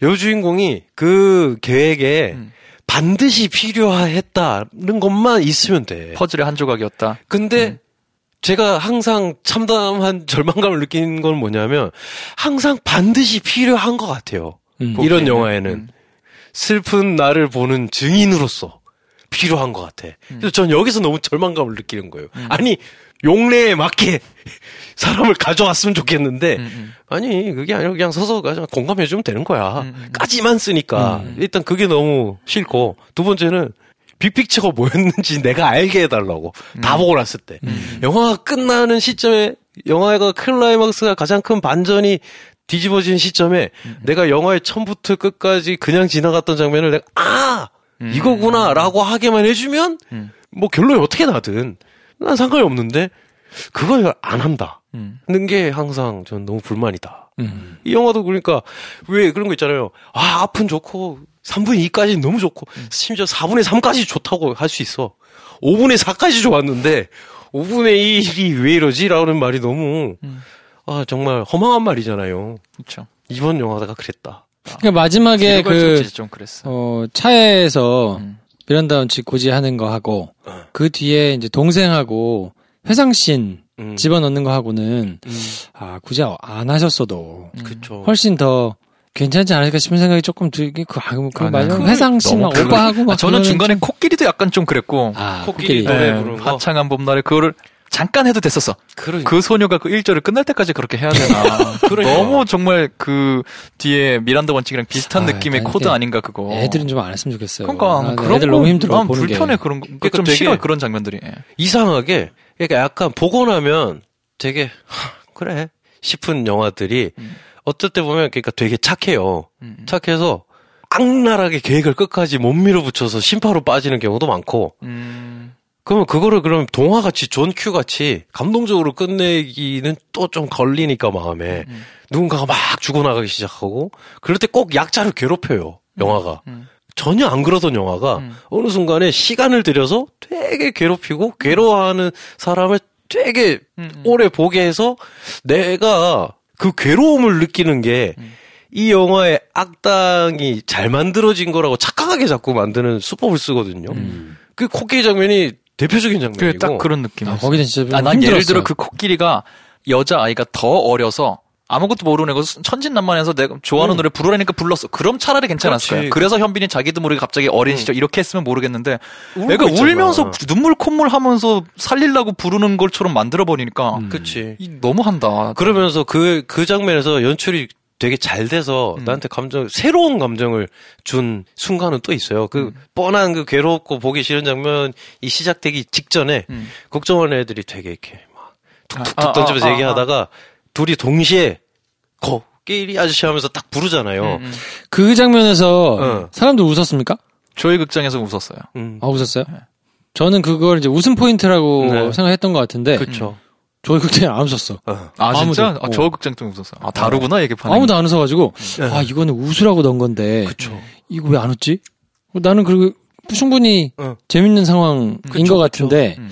여주인공이 그 계획에 음. 반드시 필요했다는 것만 있으면 돼. 퍼즐의 한 조각이었다. 근데 음. 제가 항상 참담한 절망감을 느낀 건 뭐냐면, 항상 반드시 필요한 것 같아요. 음. 이런 보기에는. 영화에는. 음. 슬픈 나를 보는 증인으로서 필요한 것 같아. 음. 그래서 전 여기서 너무 절망감을 느끼는 거예요. 아니 용례에 맞게 사람을 가져왔으면 좋겠는데 음, 음. 아니 그게 아니라 그냥 서서 그냥 공감해주면 되는 거야. 음, 음. 까지만 쓰니까 일단 그게 너무 싫고 두 번째는 빅픽처가 뭐였는지 내가 알게 해달라고 음. 다 보고 났을 때 영화가 끝나는 시점에 영화가 클라이막스가 가장 큰 반전이 뒤집어진 시점에 음. 내가 영화의 처음부터 끝까지 그냥 지나갔던 장면을 내가 아 이거구나라고 하게만 해주면 음. 뭐 결론이 어떻게 나든 난 상관이 없는데 그걸 안 한다. 음. 는게 항상 전 너무 불만이다. 음. 이 영화도 그러니까 왜 그런 거 있잖아요. 아, 앞은 좋고 3분의 2까지는 너무 좋고 심지어 4분의 3까지 좋다고 할 수 있어. 5분의 4까지 좋았는데 5분의 1이 왜 이러지라는 말이 너무 음. 아, 정말 허망한 말이잖아요. 그렇죠. 이번 영화가 그랬다. 그러니까 마지막에 그 그, 좀 그랬어. 어, 차에서 음. 미란다 원치 고지하는 거 하고 어. 그 뒤에 이제 동생하고 회상씬 음. 집어넣는 거 하고는 음. 아 굳이 안 하셨어도 그쵸. 훨씬 더 괜찮지 않을까 싶은 생각이 조금 들긴 그, 아, 그 아, 그걸 회상씬 막 너무 오빠하고 막 아, 저는 중간에 좀- 코끼리도 약간 좀 그랬고. 아 코끼리 코끼리 노래 예, 부르는 거? 화창한 봄날에 그거를 잠깐 해도 됐었어. 그러니까. 그 소녀가 그 1절을 끝날 때까지 그렇게 해야 되나. 그러니까. 너무 정말 그 뒤에 미란다 원칙이랑 비슷한 아, 느낌의 그러니까 코드 아닌가 그거. 애들은 좀 안 했으면 좋겠어요. 그러니까 나- 그런 애들 거 너무 힘들어 난 보는 불편해 게. 그런 거. 그러니까 좀 되게- 싫어 그런 장면들이. 예. 이상하게 그러니까 약간 보고 나면 되게 하, 그래 싶은 영화들이 어떨 때 보면 그러니까 되게 착해요. 음, 음. 착해서 악랄하게 계획을 끝까지 못 밀어붙여서 신파로 빠지는 경우도 많고 음, 그러면 그거를 그럼 동화 같이 존큐 같이 감동적으로 끝내기는 또 좀 걸리니까 마음에 음. 누군가가 막 죽어나가기 시작하고 그럴 때 꼭 약자를 괴롭혀요 영화가 음. 전혀 안 그러던 영화가 음. 어느 순간에 시간을 들여서 되게 괴롭히고 괴로워하는 사람을 되게 음, 음. 오래 보게 해서 내가 그 괴로움을 느끼는 게 음. 이 영화의 악당이 잘 만들어진 거라고 착각하게 자꾸 만드는 수법을 쓰거든요. 그 코끼리 장면이 대표적인 장면이고. 딱 그런 느낌. 아, 거기는 진짜 아, 난 힘들었어요. 예를 들어 그 코끼리가 여자 아이가 더 어려서 아무것도 모르는 애고 천진난만해서 내가 좋아하는 음. 노래 부르라니까 불렀어. 그럼 차라리 괜찮았을. 거야. 그래서 현빈이 자기도 모르게 갑자기 어린 음. 시절 이렇게 했으면 모르겠는데 있잖아. 울면서 눈물 콧물 하면서 살리려고 부르는 것처럼 만들어 버리니까 음. 그치. 너무 한다. 그러면서 그, 그 장면에서 연출이 되게 잘 돼서 음. 나한테 감정, 새로운 감정을 준 순간은 또 있어요. 그 음. 뻔한 그 괴롭고 보기 싫은 장면이 시작되기 직전에 음. 걱정하는 애들이 되게 이렇게 막 툭툭툭 아, 아, 던지면서 아, 아, 얘기하다가 둘이 동시에 코끼리 아저씨 하면서 딱 부르잖아요. 음, 음. 그 장면에서 어. 사람들 웃었습니까? 저희 극장에서 웃었어요. 음. 아 웃었어요? 저는 그걸 이제 웃음 포인트라고 네. 생각했던 것 같은데 그쵸. 저희 극장에 안 웃었어. 어. 아. 진짜? 어. 아, 저 극장 좀 웃었어요. 아 다르구나 이게 반응이. 아무도 안 웃어가지고 네. 아 이거는 웃으라고 넣은 건데 그쵸. 이거 왜 안 웃지? 나는 그리고 충분히 어. 재밌는 상황인 그쵸, 것 같은데 음.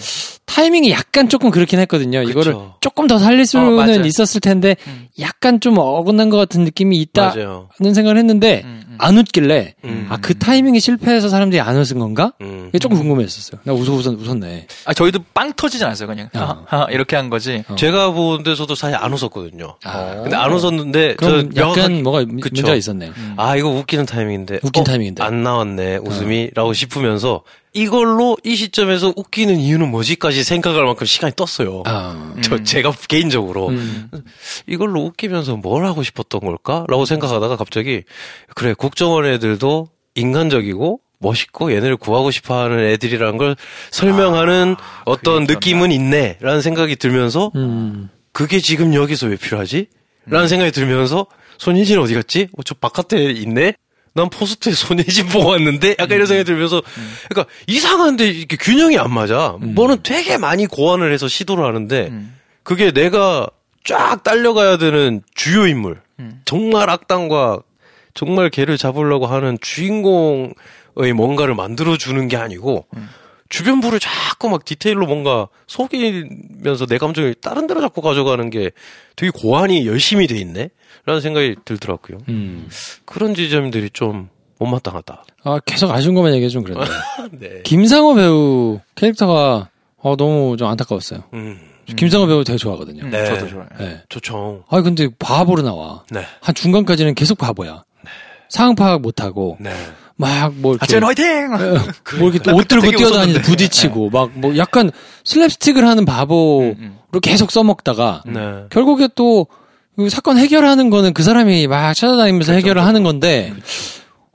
타이밍이 약간 조금 그렇긴 했거든요. 그쵸. 이거를 조금 더 살릴 수는 맞아요. 있었을 텐데 음. 약간 좀 어긋난 것 같은 느낌이 있다는 맞아요. 생각을 했는데 음, 음. 안 웃길래 음. 아그 타이밍이 실패해서 사람들이 안 웃은 건가? 음. 이게 조금 궁금했었어요. 나 웃어 웃었, 웃었네. 아, 저희도 빵 터지진 않았어요, 그냥. 어. 하, 하, 이렇게 한 거지. 어. 제가 본 데서도 사실 안 웃었거든요. 아. 근데 안 웃었는데 그럼 저 약간 뭐가 그쵸. 문제가 있었네. 아 이거 웃기는 타이밍인데 웃긴 어, 타이밍인데. 안 나왔네 웃음이라고 싶으면서 이걸로 이 시점에서 웃기는 이유는 뭐지까지 생각할 만큼 시간이 떴어요. 아, 저 제가 개인적으로 음. 이걸로 웃기면서 뭘 하고 싶었던 걸까라고 생각하다가 갑자기 그래 국정원 애들도 인간적이고 멋있고 얘네를 구하고 싶어하는 애들이라는 걸 설명하는 어떤 느낌은 있네라는 생각이 들면서 음. 그게 지금 여기서 왜 필요하지? 라는 생각이 들면서 손예진 어디 갔지? 어, 저 바깥에 있네? 난 포스트에 손예진 보고 왔는데? 약간 이런 생각이 들면서 그러니까 이상한데 이렇게 균형이 안 맞아. 뭐는 되게 많이 고안을 해서 시도를 하는데 음. 그게 내가 쫙 딸려가야 되는 주요 인물. 음. 정말 악당과 정말 걔를 잡으려고 하는 주인공의 뭔가를 만들어주는 게 아니고 음. 주변부를 자꾸 막 디테일로 뭔가 속이면서 내 감정을 다른 데로 자꾸 가져가는 게 되게 고안이 열심히 돼 있네? 라는 생각이 들더라고요. 음. 그런 지점들이 좀 못마땅하다. 아, 계속 아쉬운 것만 얘기해 좀 그랬네. 네. 김상호 배우 캐릭터가 어, 너무 좀 안타까웠어요. 음. 김상호 배우 되게 좋아하거든요. 음, 네. 저도 좋아요. 네. 좋죠. 아, 근데 바보로 나와. 네. 한 중간까지는 계속 바보야. 상황 파악 못하고 네. 막뭐 이렇게 아재는 화이팅! 뭐 이렇게 옷 들고 웃었는데. 부딪히고 막 뭐 약간 슬랩스틱을 하는 바보로 음, 계속 써먹다가 네. 결국에 또그 사건 해결하는 거는 그 사람이 막 찾아다니면서 해결을 하는 건데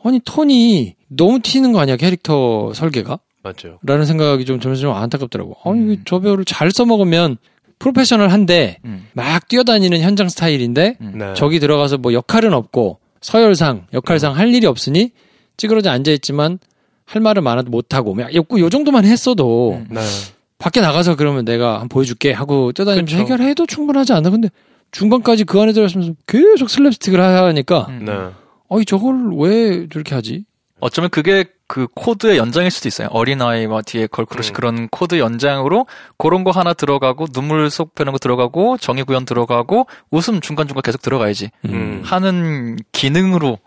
아니 톤이 너무 튀는 거 아니야 캐릭터 설계가? 맞죠. 라는 생각이 좀 점점 안타깝더라고. 아니 이저 배우를 잘 써먹으면 프로페셔널한데 음. 막 뛰어다니는 현장 스타일인데 음. 네. 저기 들어가서 뭐 역할은 없고 서열상 역할상 할 일이 없으니 찌그러져 앉아 있지만 할 말은 많아도 못하고 뭐 요, 요 정도만 했어도 음. 네. 밖에 나가서 그러면 내가 한번 보여줄게 하고 뛰어다니면서 그쵸. 해결해도 충분하지 않나 근데 중반까지 그 안에 들어있으면서 계속 슬랩스틱을 하니까 음. 네. 어이 저걸 왜 저렇게 하지? 어쩌면 그게 그 코드의 연장일 수도 있어요. 어린아이와 뒤에 girl crush 음. 그런 코드 연장으로 그런 거 하나 들어가고 눈물 쏙 빼는 거 들어가고 정의 구현 들어가고 웃음 중간중간 계속 들어가야지 음. 하는 기능으로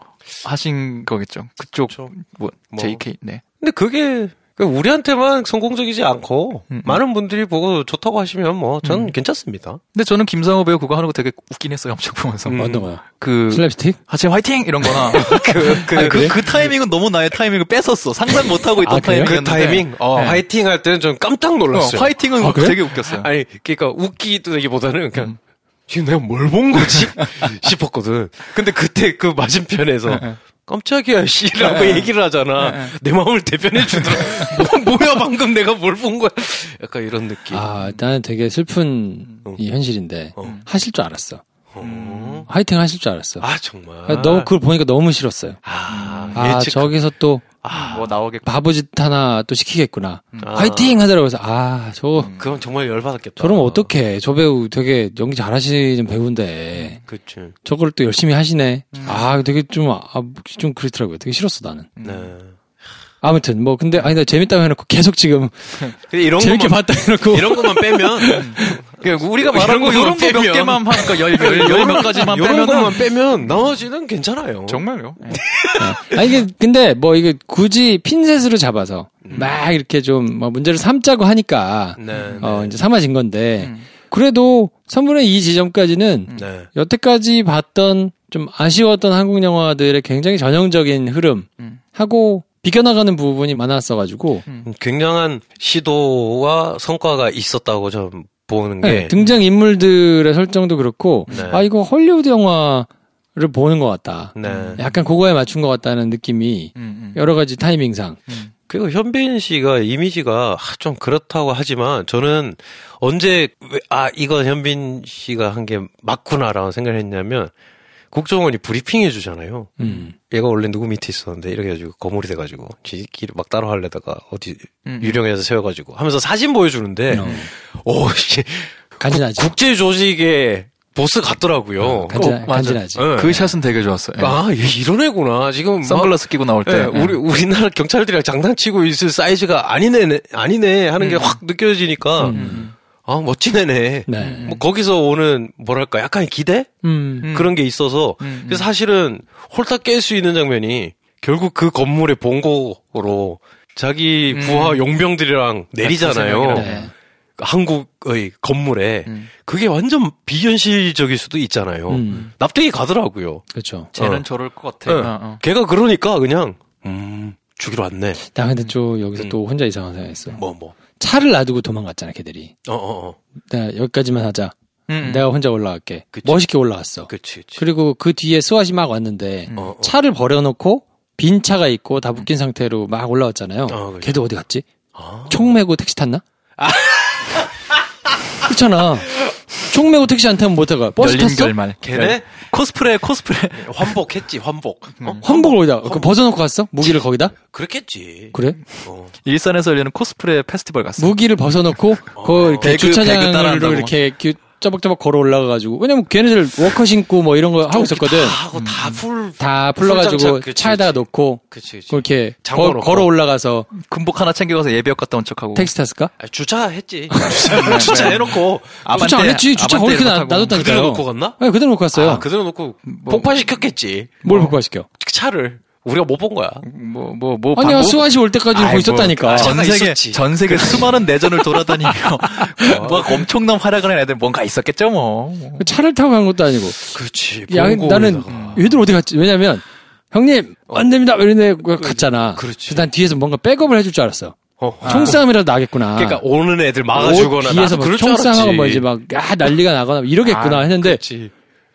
하신 거겠죠. 그쪽 그쵸. 뭐, 뭐. JK 네. 근데 그게 그 우리한테만 성공적이지 않고 음, 음. 많은 분들이 보고 좋다고 하시면 뭐전 음. 괜찮습니다. 근데 저는 김상호 배우 그거 하는 거 되게 웃긴 했어요. 엄청 보면서 음. 어떤 거야? 그 슬랩스틱? 하체 화이팅 이런 거나 그, 그, 아, 그, 그래? 그 타이밍은 너무 나의 타이밍을 뺏었어. 상상 못 하고 있던 아, 그래요? 그 타이밍이었는데 타이밍, 어, 네. 화이팅 할 때는 좀 깜짝 어, 놀랐어요. 화이팅은 아, 그래? 되게 웃겼어요. 아니, 그러니까 웃기기보다는 그냥 음. 지금 내가 뭘 본 거지 싶었거든. 근데 그때 그 맞은편에서 깜짝이야 씨라고 얘기를 하잖아. 내 마음을 대변해 주더라. 뭐, 뭐야 방금 내가 뭘 본 거야. 약간 이런 느낌. 아 나는 되게 슬픈 음. 이 현실인데 어. 하실 줄 알았어. 어. 화이팅 하실 줄 알았어. 아 정말. 너무 그걸 보니까 너무 싫었어요. 아, 아 예측. 저기서 또 아, 뭐 나오겠고. 바보짓 하나 또 시키겠구나. 아. 화이팅 하더라고 그래서 아 저거 그건 정말 열받았겠다. 저러면 어떡해. 저 배우 되게 연기 잘하시는 배우인데 그치. 저걸 또 열심히 하시네. 아 되게 좀, 아, 좀 그렇더라고요. 되게 싫었어 나는. 네. 아무튼 뭐 근데 아니 나 재밌다고 해놓고 계속 지금 근데 이런 재밌게 것만, 봤다 해놓고 이런 것만 빼면 그러니까 우리가 말한 거 이런 거 몇. 개만 하니까 열열몇 가지만 이런 빼면 것만 빼면 나머지는 괜찮아요. 정말요. 아니 이게 근데 뭐 이게 굳이 핀셋으로 잡아서 음. 막 이렇게 좀 뭐 문제를 삼자고 하니까 네. 어 이제 삼아진 건데 음. 그래도 3분의 2 지점까지는 네. 여태까지 봤던 좀 아쉬웠던 한국 영화들의 굉장히 전형적인 흐름 음. 하고 비껴나가는 부분이 많았어가지고 굉장한 시도와 성과가 있었다고 좀 보는 네, 게 등장 인물들의 설정도 그렇고 네. 아 이거 헐리우드 영화를 보는 것 같다. 네. 약간 그거에 맞춘 것 같다는 느낌이 음, 음. 여러 가지 타이밍상 음. 그리고 현빈 씨가 이미지가 하, 좀 그렇다고 하지만 저는 언제 왜, 아 이건 현빈 씨가 한 게 맞구나라고 생각을 했냐면 국정원이 브리핑 해 주잖아요. 음. 얘가 원래 누구 밑에 있었는데 이렇게 해가지고 거물이 돼가지고 지끼리 막 따로 하려다가 어디 음. 유령에서 세워가지고 하면서 사진 보여주는데 어, 오씨 간지나지. 국제 조직의 보스 같더라고요. 어, 간지, 어. 간지나지. 네. 그 샷은 되게 좋았어요. 예. 아, 얘 이런 애구나. 지금 막 선글라스 끼고 나올 때. 예, 예. 우리 우리나라 경찰들이랑 장난치고 있을 사이즈가 아니네 아니네 하는 게 음. 확 느껴지니까 음. 아, 멋진 애네. 네. 뭐 거기서 오는 뭐랄까 약간의 기대 음. 음. 그런 게 있어서 음, 그래서 사실은 홀딱 깰 수 있는 장면이 결국 그 건물의 본고로 자기 음. 부하 용병들이랑 내리잖아요. 네. 한국의 건물에 음. 그게 완전 비현실적일 수도 있잖아요. 음. 납득이 가더라고요. 그렇죠. 쟤는 어. 저럴 것 같아. 네. 어, 어. 걔가 그러니까 그냥 음 죽이러 왔네. 나 근데 좀 여기서 음. 또 혼자 이상한 생각했어. 뭐 뭐. 차를 놔두고 도망갔잖아, 걔들이. 어 어 어. 나 여기까지만 하자. 음. 내가 혼자 올라갈게. 그치. 멋있게 올라갔어. 그치 그치. 그리고 그 뒤에 스왓이 막 왔는데 음. 어, 어. 차를 버려놓고 빈 차가 있고 다 묶인 상태로 막 올라왔잖아요. 어, 그렇죠. 걔도 어디 갔지? 아. 총 메고 택시 탔나? 그렇잖아. 총 메고 택시 안 타면 못 타가. 버스 열린 탔어? 결말. 걔네 코스프레 코스프레. 환복했지 환복. 어? 환복을 어디다? 그 벗어놓고 갔어? 무기를 거기다? 그랬겠지. 그래? 어. 일산에서 열리는 코스프레 페스티벌 갔어. 무기를 벗어놓고 그 이렇게 배그, 주차장으로. 이렇게 기- 쪼박쪼박 걸어 올라가가지고 왜냐면 걔네들 워커 신고 뭐 이런 거 하고 있었거든. 다 하고 다 풀. 다 풀러가지고 그치, 차에다가 그치. 놓고 그치 그치. 그렇게 거-. 걸어 올라가서 군복 하나 챙겨가서 예비역 갔다 온 척하고. 택시 탔을까? 아, 주차했지. 주차, 주차 해놓고 주차 안 했지. 주차 거기 그냥 그대로 놔뒀다니까요. 놓고 갔나? 네, 그대로 놓고 갔어요. 아, 그대로 놓고 폭파시켰겠지. 뭘 폭파시켜? 차를 우리가 못 본 거야. 뭐 뭐 뭐. 아니야, 방법? SWAT이 올 때까지 아이, 거기 있었다니까. 뭐, 전 세계 있었지. 전 세계 수많은 내전을 돌아다니며 막 엄청난 활약을 한 애들 뭔가 있었겠죠 뭐. 차를 타고 간 것도 아니고. 그렇지. 야, 나는 얘들 어디 갔지? 왜냐면 형님 안 됩니다. 이런데 갔잖아. 그렇지. 난 뒤에서 뭔가 백업을 해줄 줄 알았어. 어. 총싸움이라도 나겠구나. 그러니까 오는 애들 막아주거나 옷 뒤에서 막 총싸움하고. 뭐 이제 막 야, 난리가 나거나 이러겠구나 아, 했는데 그렇지.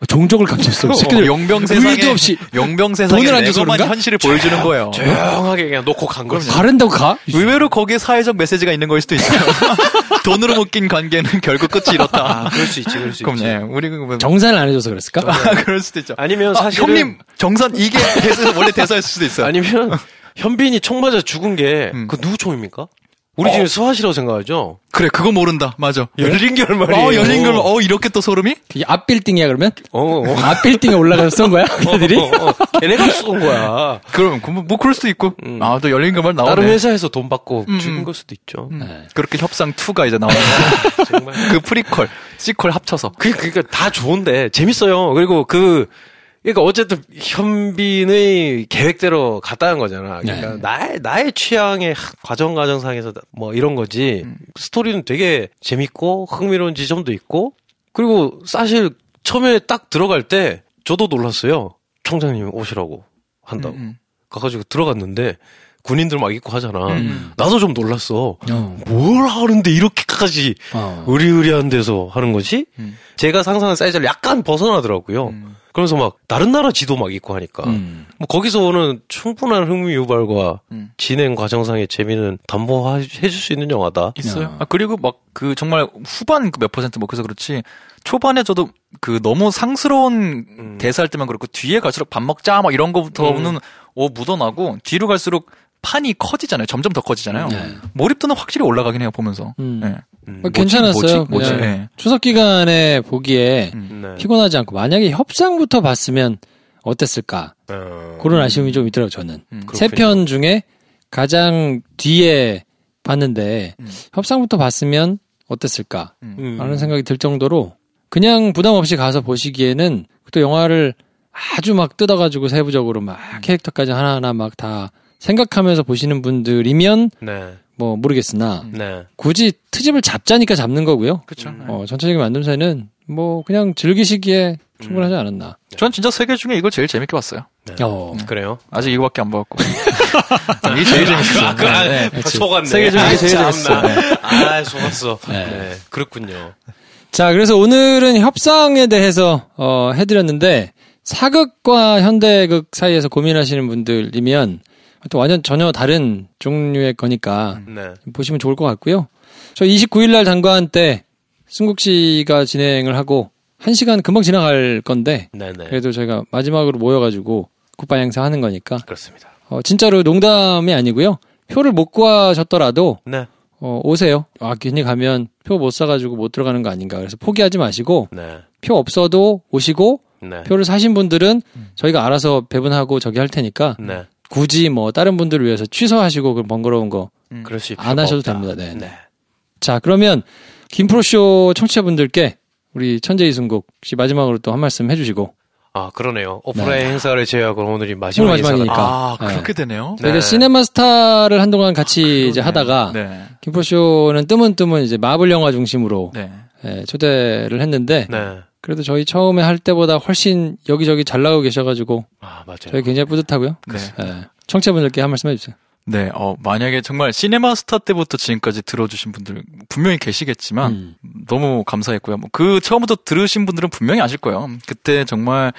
종족을 감췄어. 새끼들 어, 용병 세상에 의도 없이 용병 세상에 돈을 안 줘서 그런가? 현실을 보여주는 거예요. 조용하게 그냥 놓고 간 거지. 가른다고 가? 의외로 거기에 사회적 메시지가 있는 걸 수도 있어요. 돈으로 묶인 관계는 결국 끝이 이렇다. 아, 그럴 수 있지, 그럴 수 그럼 있지. 네, 우리 그 정산을 안 해줘서 그랬을까? 아, 그럴 수도 있죠. 아니면 아, 사실은 형님 정산 이게 대사, 원래 대사였을 수도 있어요. 아니면 현빈이 총 맞아 죽은 게 음. 그 누구 총입니까? 우리 집에 수화시라고 생각하죠. 그래 그거 모른다. 맞아. 열린 결말이에요. 어 열린 걸어 이렇게 또 소름이? 이게 앞 빌딩이야 그러면? 어, 어. 앞 빌딩에 올라가서 쏜 거야? 걔들이? 어, 어, 어. 걔네가 쏜 거야. 그럼 그 뭐, 뭐 그럴 수도 있고. 음. 아 또 열린 결말 나오네. 다른 회사에서 돈 받고 음, 죽은 음. 걸 수도 있죠. 음. 네. 그렇게 협상 2가 이제 나오는 거. 정말. 그 프리퀄, 시퀄 합쳐서. 그, 그니까 다 좋은데, 재밌어요. 그리고 그, 그러니까 어쨌든 현빈의 계획대로 갔다는 거잖아. 그러니까 네. 나의 나의 취향의 과정 과정상에서 뭐 이런 거지. 음. 스토리는 되게 재밌고 흥미로운 지점도 있고 그리고 사실 처음에 딱 들어갈 때 저도 놀랐어요. 총장님 오시라고 한다고. 음, 가가지고 들어갔는데 군인들 막 입고 하잖아. 음. 나도 좀 놀랐어. 어. 뭘 하는데 이렇게까지 어. 의리의리한 데서 하는 거지? 음. 제가 상상한 사이즈를 약간 벗어나더라고요. 음. 그러면서 막 다른 나라 지도 막 입고 하니까 음. 뭐 거기서 오는 충분한 흥미 유발과 음. 진행 과정상의 재미는 담보해줄 수 있는 영화다. 있어요. 야. 아, 그리고 막 그 정말 후반 그몇 퍼센트 뭐 그래서 그렇지 초반에 저도 그 너무 상스러운 음. 대사할 때만 그렇고 뒤에 갈수록 밥 먹자 막 이런 거부터는 오 묻어나고 뒤로 갈수록 판이 커지잖아요. 점점 더 커지잖아요. 네. 몰입도는 확실히 올라가긴 해요 보면서. 음. 네. 음. 어, 괜찮았어요. 뭐지? 뭐지? 네. 추석 기간에 보기에 음. 네. 피곤하지 않고 만약에 협상부터 봤으면 어땠을까? 어. 그런 아쉬움이 좀 있더라고요, 저는. 음. 세편 중에 가장 뒤에 봤는데 음. 협상부터 봤으면 어땠을까? 음. 라는 생각이 들 정도로 그냥 부담 없이 가서 보시기에는 또 영화를 아주 막 뜯어가지고 세부적으로 막 음. 캐릭터까지 하나하나 막다 생각하면서 보시는 분들이면 네. 뭐 모르겠으나 음. 네. 굳이 트집을 잡자니까 잡는 거고요. 그렇죠. 어, 전체적인 만듦새는 뭐 그냥 즐기시기에 충분하지 않았나. 전 진짜 세계 중에 이걸 제일 재밌게 봤어요. 어. 그래요? 아직 이거밖에 안 봤고. 이게 제일 재밌었어요. 아, 그, 아, 네. 그치. 속았네. 세계 중에 이게 제일 아, 재밌어. 참나. 아, 속았어. 네. 네. 그렇군요. 자, 그래서 오늘은 협상에 대해서 어, 해드렸는데 사극과 현대극 사이에서 고민하시는 분들이면 또 완전 전혀 다른 종류의 거니까 네. 보시면 좋을 것 같고요. 저 29일 날 단관 때 승국 씨가 진행을 하고 1시간 금방 지나갈 건데 네네. 그래도 저희가 마지막으로 모여 가지고 굿바이 행사 하는 거니까 그렇습니다. 어, 진짜로 농담이 아니고요. 표를 못 구하셨더라도 네. 어, 오세요. 아, 괜히 가면 표 못 사가지고 못 들어가는 거 아닌가. 그래서 포기하지 마시고 네. 표 없어도 오시고 네. 표를 사신 분들은 저희가 알아서 배분하고 저기 할 테니까 네. 굳이 뭐 다른 분들을 위해서 취소하시고 그 번거로운 거. 그럴 수안 필요가 하셔도 없다. 됩니다. 네. 네. 자, 그러면 김프로쇼 청취자분들께 우리 천재 이순국 씨 마지막으로 또 한 말씀 해주시고 아, 그러네요. 오프라인 행사를 제외하고 오늘이 마지막 오늘 마지막이니까. 아, 네. 그렇게 되네요. 저희가 네. 시네마스타를 한동안 같이 이제 하다가 네. 김프로쇼는 뜨문뜨문 이제 마블 영화 중심으로 네. 예, 초대를 했는데 네. 그래도 저희 처음에 할 때보다 훨씬 여기저기 잘 나오고 계셔가지고 아, 맞아요. 저희 굉장히 뿌듯하고요. 네. 예, 청취자분들께 한 말씀 해주세요. 네, 어, 만약에 정말 시네마스타 때부터 지금까지 들어주신 분들 분명히 계시겠지만, 음. 너무 감사했고요. 뭐 그 처음부터 들으신 분들은 분명히 아실 거예요. 그때 정말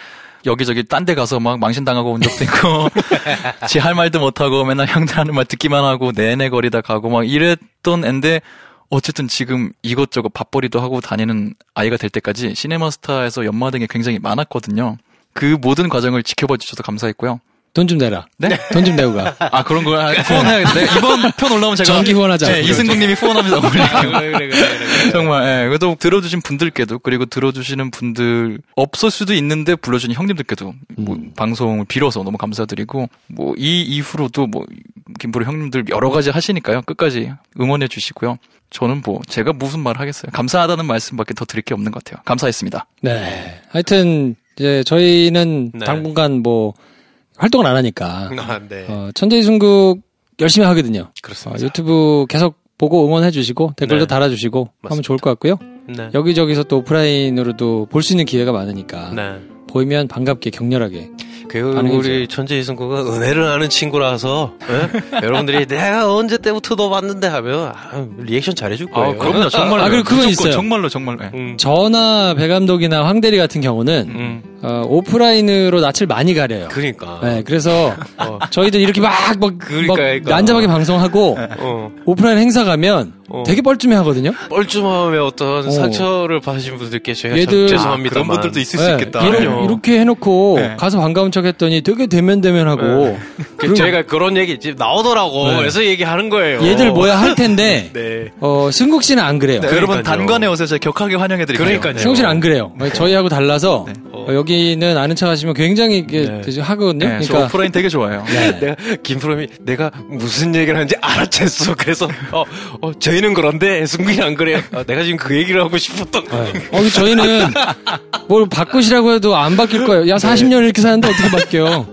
여기저기 딴 데 가서 막 망신당하고 온 적도 있고, 지 할 말도 못하고 맨날 형들 하는 말 듣기만 하고 내내 거리다 가고 막 이랬던 앤데, 어쨌든 지금 이것저것 밥벌이도 하고 다니는 아이가 될 때까지 시네마스타에서 연마등이 굉장히 많았거든요. 그 모든 과정을 지켜봐 주셔서 감사했고요. 돈 좀 내라. 네? 돈 좀 내고 가. 아 그런 거 후원해야겠네. 이번 편 올라오면 제가 정기 후원하자. 네, 이승국 님이 후원하면서 올릴게요. 그래, 그래, 그래, 그래. 정말. 예. 그래도 들어주신 분들께도 그리고 들어주시는 분들 없을 수도 있는데 불러주신 형님들께도 뭐 음. 방송을 빌어서 너무 감사드리고 뭐 이 이후로도 뭐 김프로 형님들 여러 가지 하시니까요. 끝까지 응원해 주시고요. 저는 뭐 제가 무슨 말 하겠어요. 감사하다는 말씀밖에 더 드릴 게 없는 것 같아요. 감사했습니다. 네. 하여튼 이제 저희는 네. 당분간 뭐 활동을 안 하니까 아, 네. 어, 천재 이순국 열심히 하거든요. 어, 그렇습니다. 유튜브 계속 보고 응원해 주시고 댓글도 네. 달아 주시고 하면 맞습니다. 좋을 것 같고요. 네. 여기저기서 또 오프라인으로도 볼 수 있는 기회가 많으니까 네. 보이면 반갑게 격렬하게 그. 우리 천재 이승구가 은혜를 아는 친구라서 예? 여러분들이 내가 언제 때부터 너 봤는데 하면 아, 리액션 잘해줄 거예요. 아, 그럼요. 정말로. 아, 그리고 그건 무조건 있어요. 정말로 정말. 예. 음, 저나 배 감독이나 황 대리 같은 경우는 음, 어, 오프라인으로 낯을 많이 가려요. 그러니까. 네, 그래서 어, 저희들 이렇게 막, 막, 그러니까, 막 그러니까. 난잡하게 방송하고 어, 오프라인 행사 가면 어. 되게 뻘쭘해 하거든요. 뻘쭘함에 어떤 어. 상처를 받으신 분들께 제가 얘들- 참 죄송합니다만 그런 분들도 있을 수 네, 있겠다. 이러- 그럼요. 이렇게 해놓고 네. 가서 반가운 척 했더니 되게 대면대면하고 그 저희가 그런 얘기 지금 나오더라고. 네. 그래서 얘기하는 거예요. 얘들 뭐야 할 텐데 네. 어, 승국 씨는 안 그래요. 네, 여러분. 단관에 오세요. 제가 격하게 환영해드릴게요. 그러니까요. 승국 씨는 안 그래요. 저희하고 달라서 네. 어, 여기는 아는 척 하시면 굉장히 이게 네. 되게 하거든요. 네, 저 그러니까 오프라인 되게 좋아해요. 네. 내가 김프롬이 내가 무슨 얘기를 하는지 알아챘어. 그래서 어, 어 저희는 그런데 승국이 안 그래요. 아, 내가 지금 그 얘기를 하고 싶었던 거. 어, 저희는 뭘 바꾸시라고 해도 안 바뀔 거예요. 야, 40년 이렇게 사는데 어떻게 바뀌어?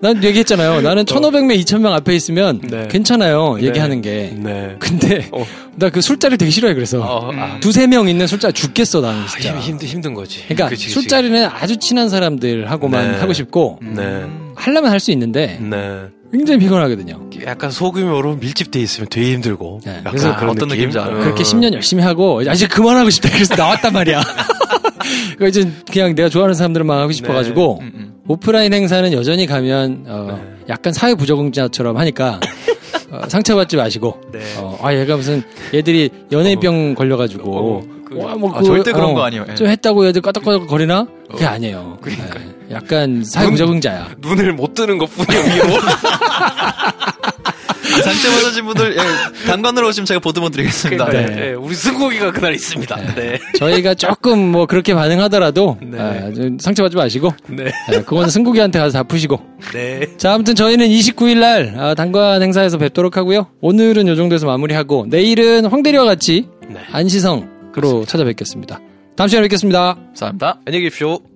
난 얘기했잖아요. 나는 1,500명, 2,000명 앞에 있으면 네. 괜찮아요. 얘기하는 게. 네. 근데 어. 나그 술자리 되게 싫어해. 그래서 어, 아, 두세 명 있는 술자리 죽겠어 나는 진짜. 힘, 힘든 힘든 거지. 그러니까 그치, 그치. 술자리는 아주 친한 사람들하고만 네. 하고 싶고 네. 하려면 할 수 있는데 네. 굉장히 피곤하거든요. 약간 소규모로 밀집돼 있으면 되게 힘들고. 네, 약간 그래서 그런 어떤 느낌? 느낌인지 알아요. 그렇게 어. 10년 열심히 하고 아, 이제 그만하고 싶다. 그래서 나왔단 말이야. 그 이제 그냥 내가 좋아하는 사람들만 하고 싶어가지고 음, 음. 오프라인 행사는 여전히 가면 어, 네. 약간 사회 부적응자처럼 하니까 어, 상처받지 마시고 네. 어, 아 얘가 무슨 얘들이 연예병 걸려가지고 어, 그- 와, 뭐 아, 그- 절대 그런 어, 거 아니에요. 예. 좀 했다고 얘들 까딱까딱 거리나? 그게 아니에요. 그러니까요. 네, 약간 사회 눈- 부적응자야. 눈을 못 뜨는 것 뿐이야 위 로. 상처 받으신 분들 예, 단관으로 오시면 제가 보드만 드리겠습니다. 네. 네. 네, 우리 승국이가 그날 있습니다. 네. 저희가 조금 뭐 그렇게 반응하더라도 네. 아, 좀 상처받지 마시고 네. 네, 그건 승국이한테 가서 다 푸시고 네. 자, 아무튼 저희는 29일 날 아, 단관 행사에서 뵙도록 하고요. 오늘은 요 정도에서 마무리하고 내일은 황대리와 같이 네. 안시성으로 찾아뵙겠습니다. 다음 시간에 뵙겠습니다. 감사합니다. 안녕히 계십시오.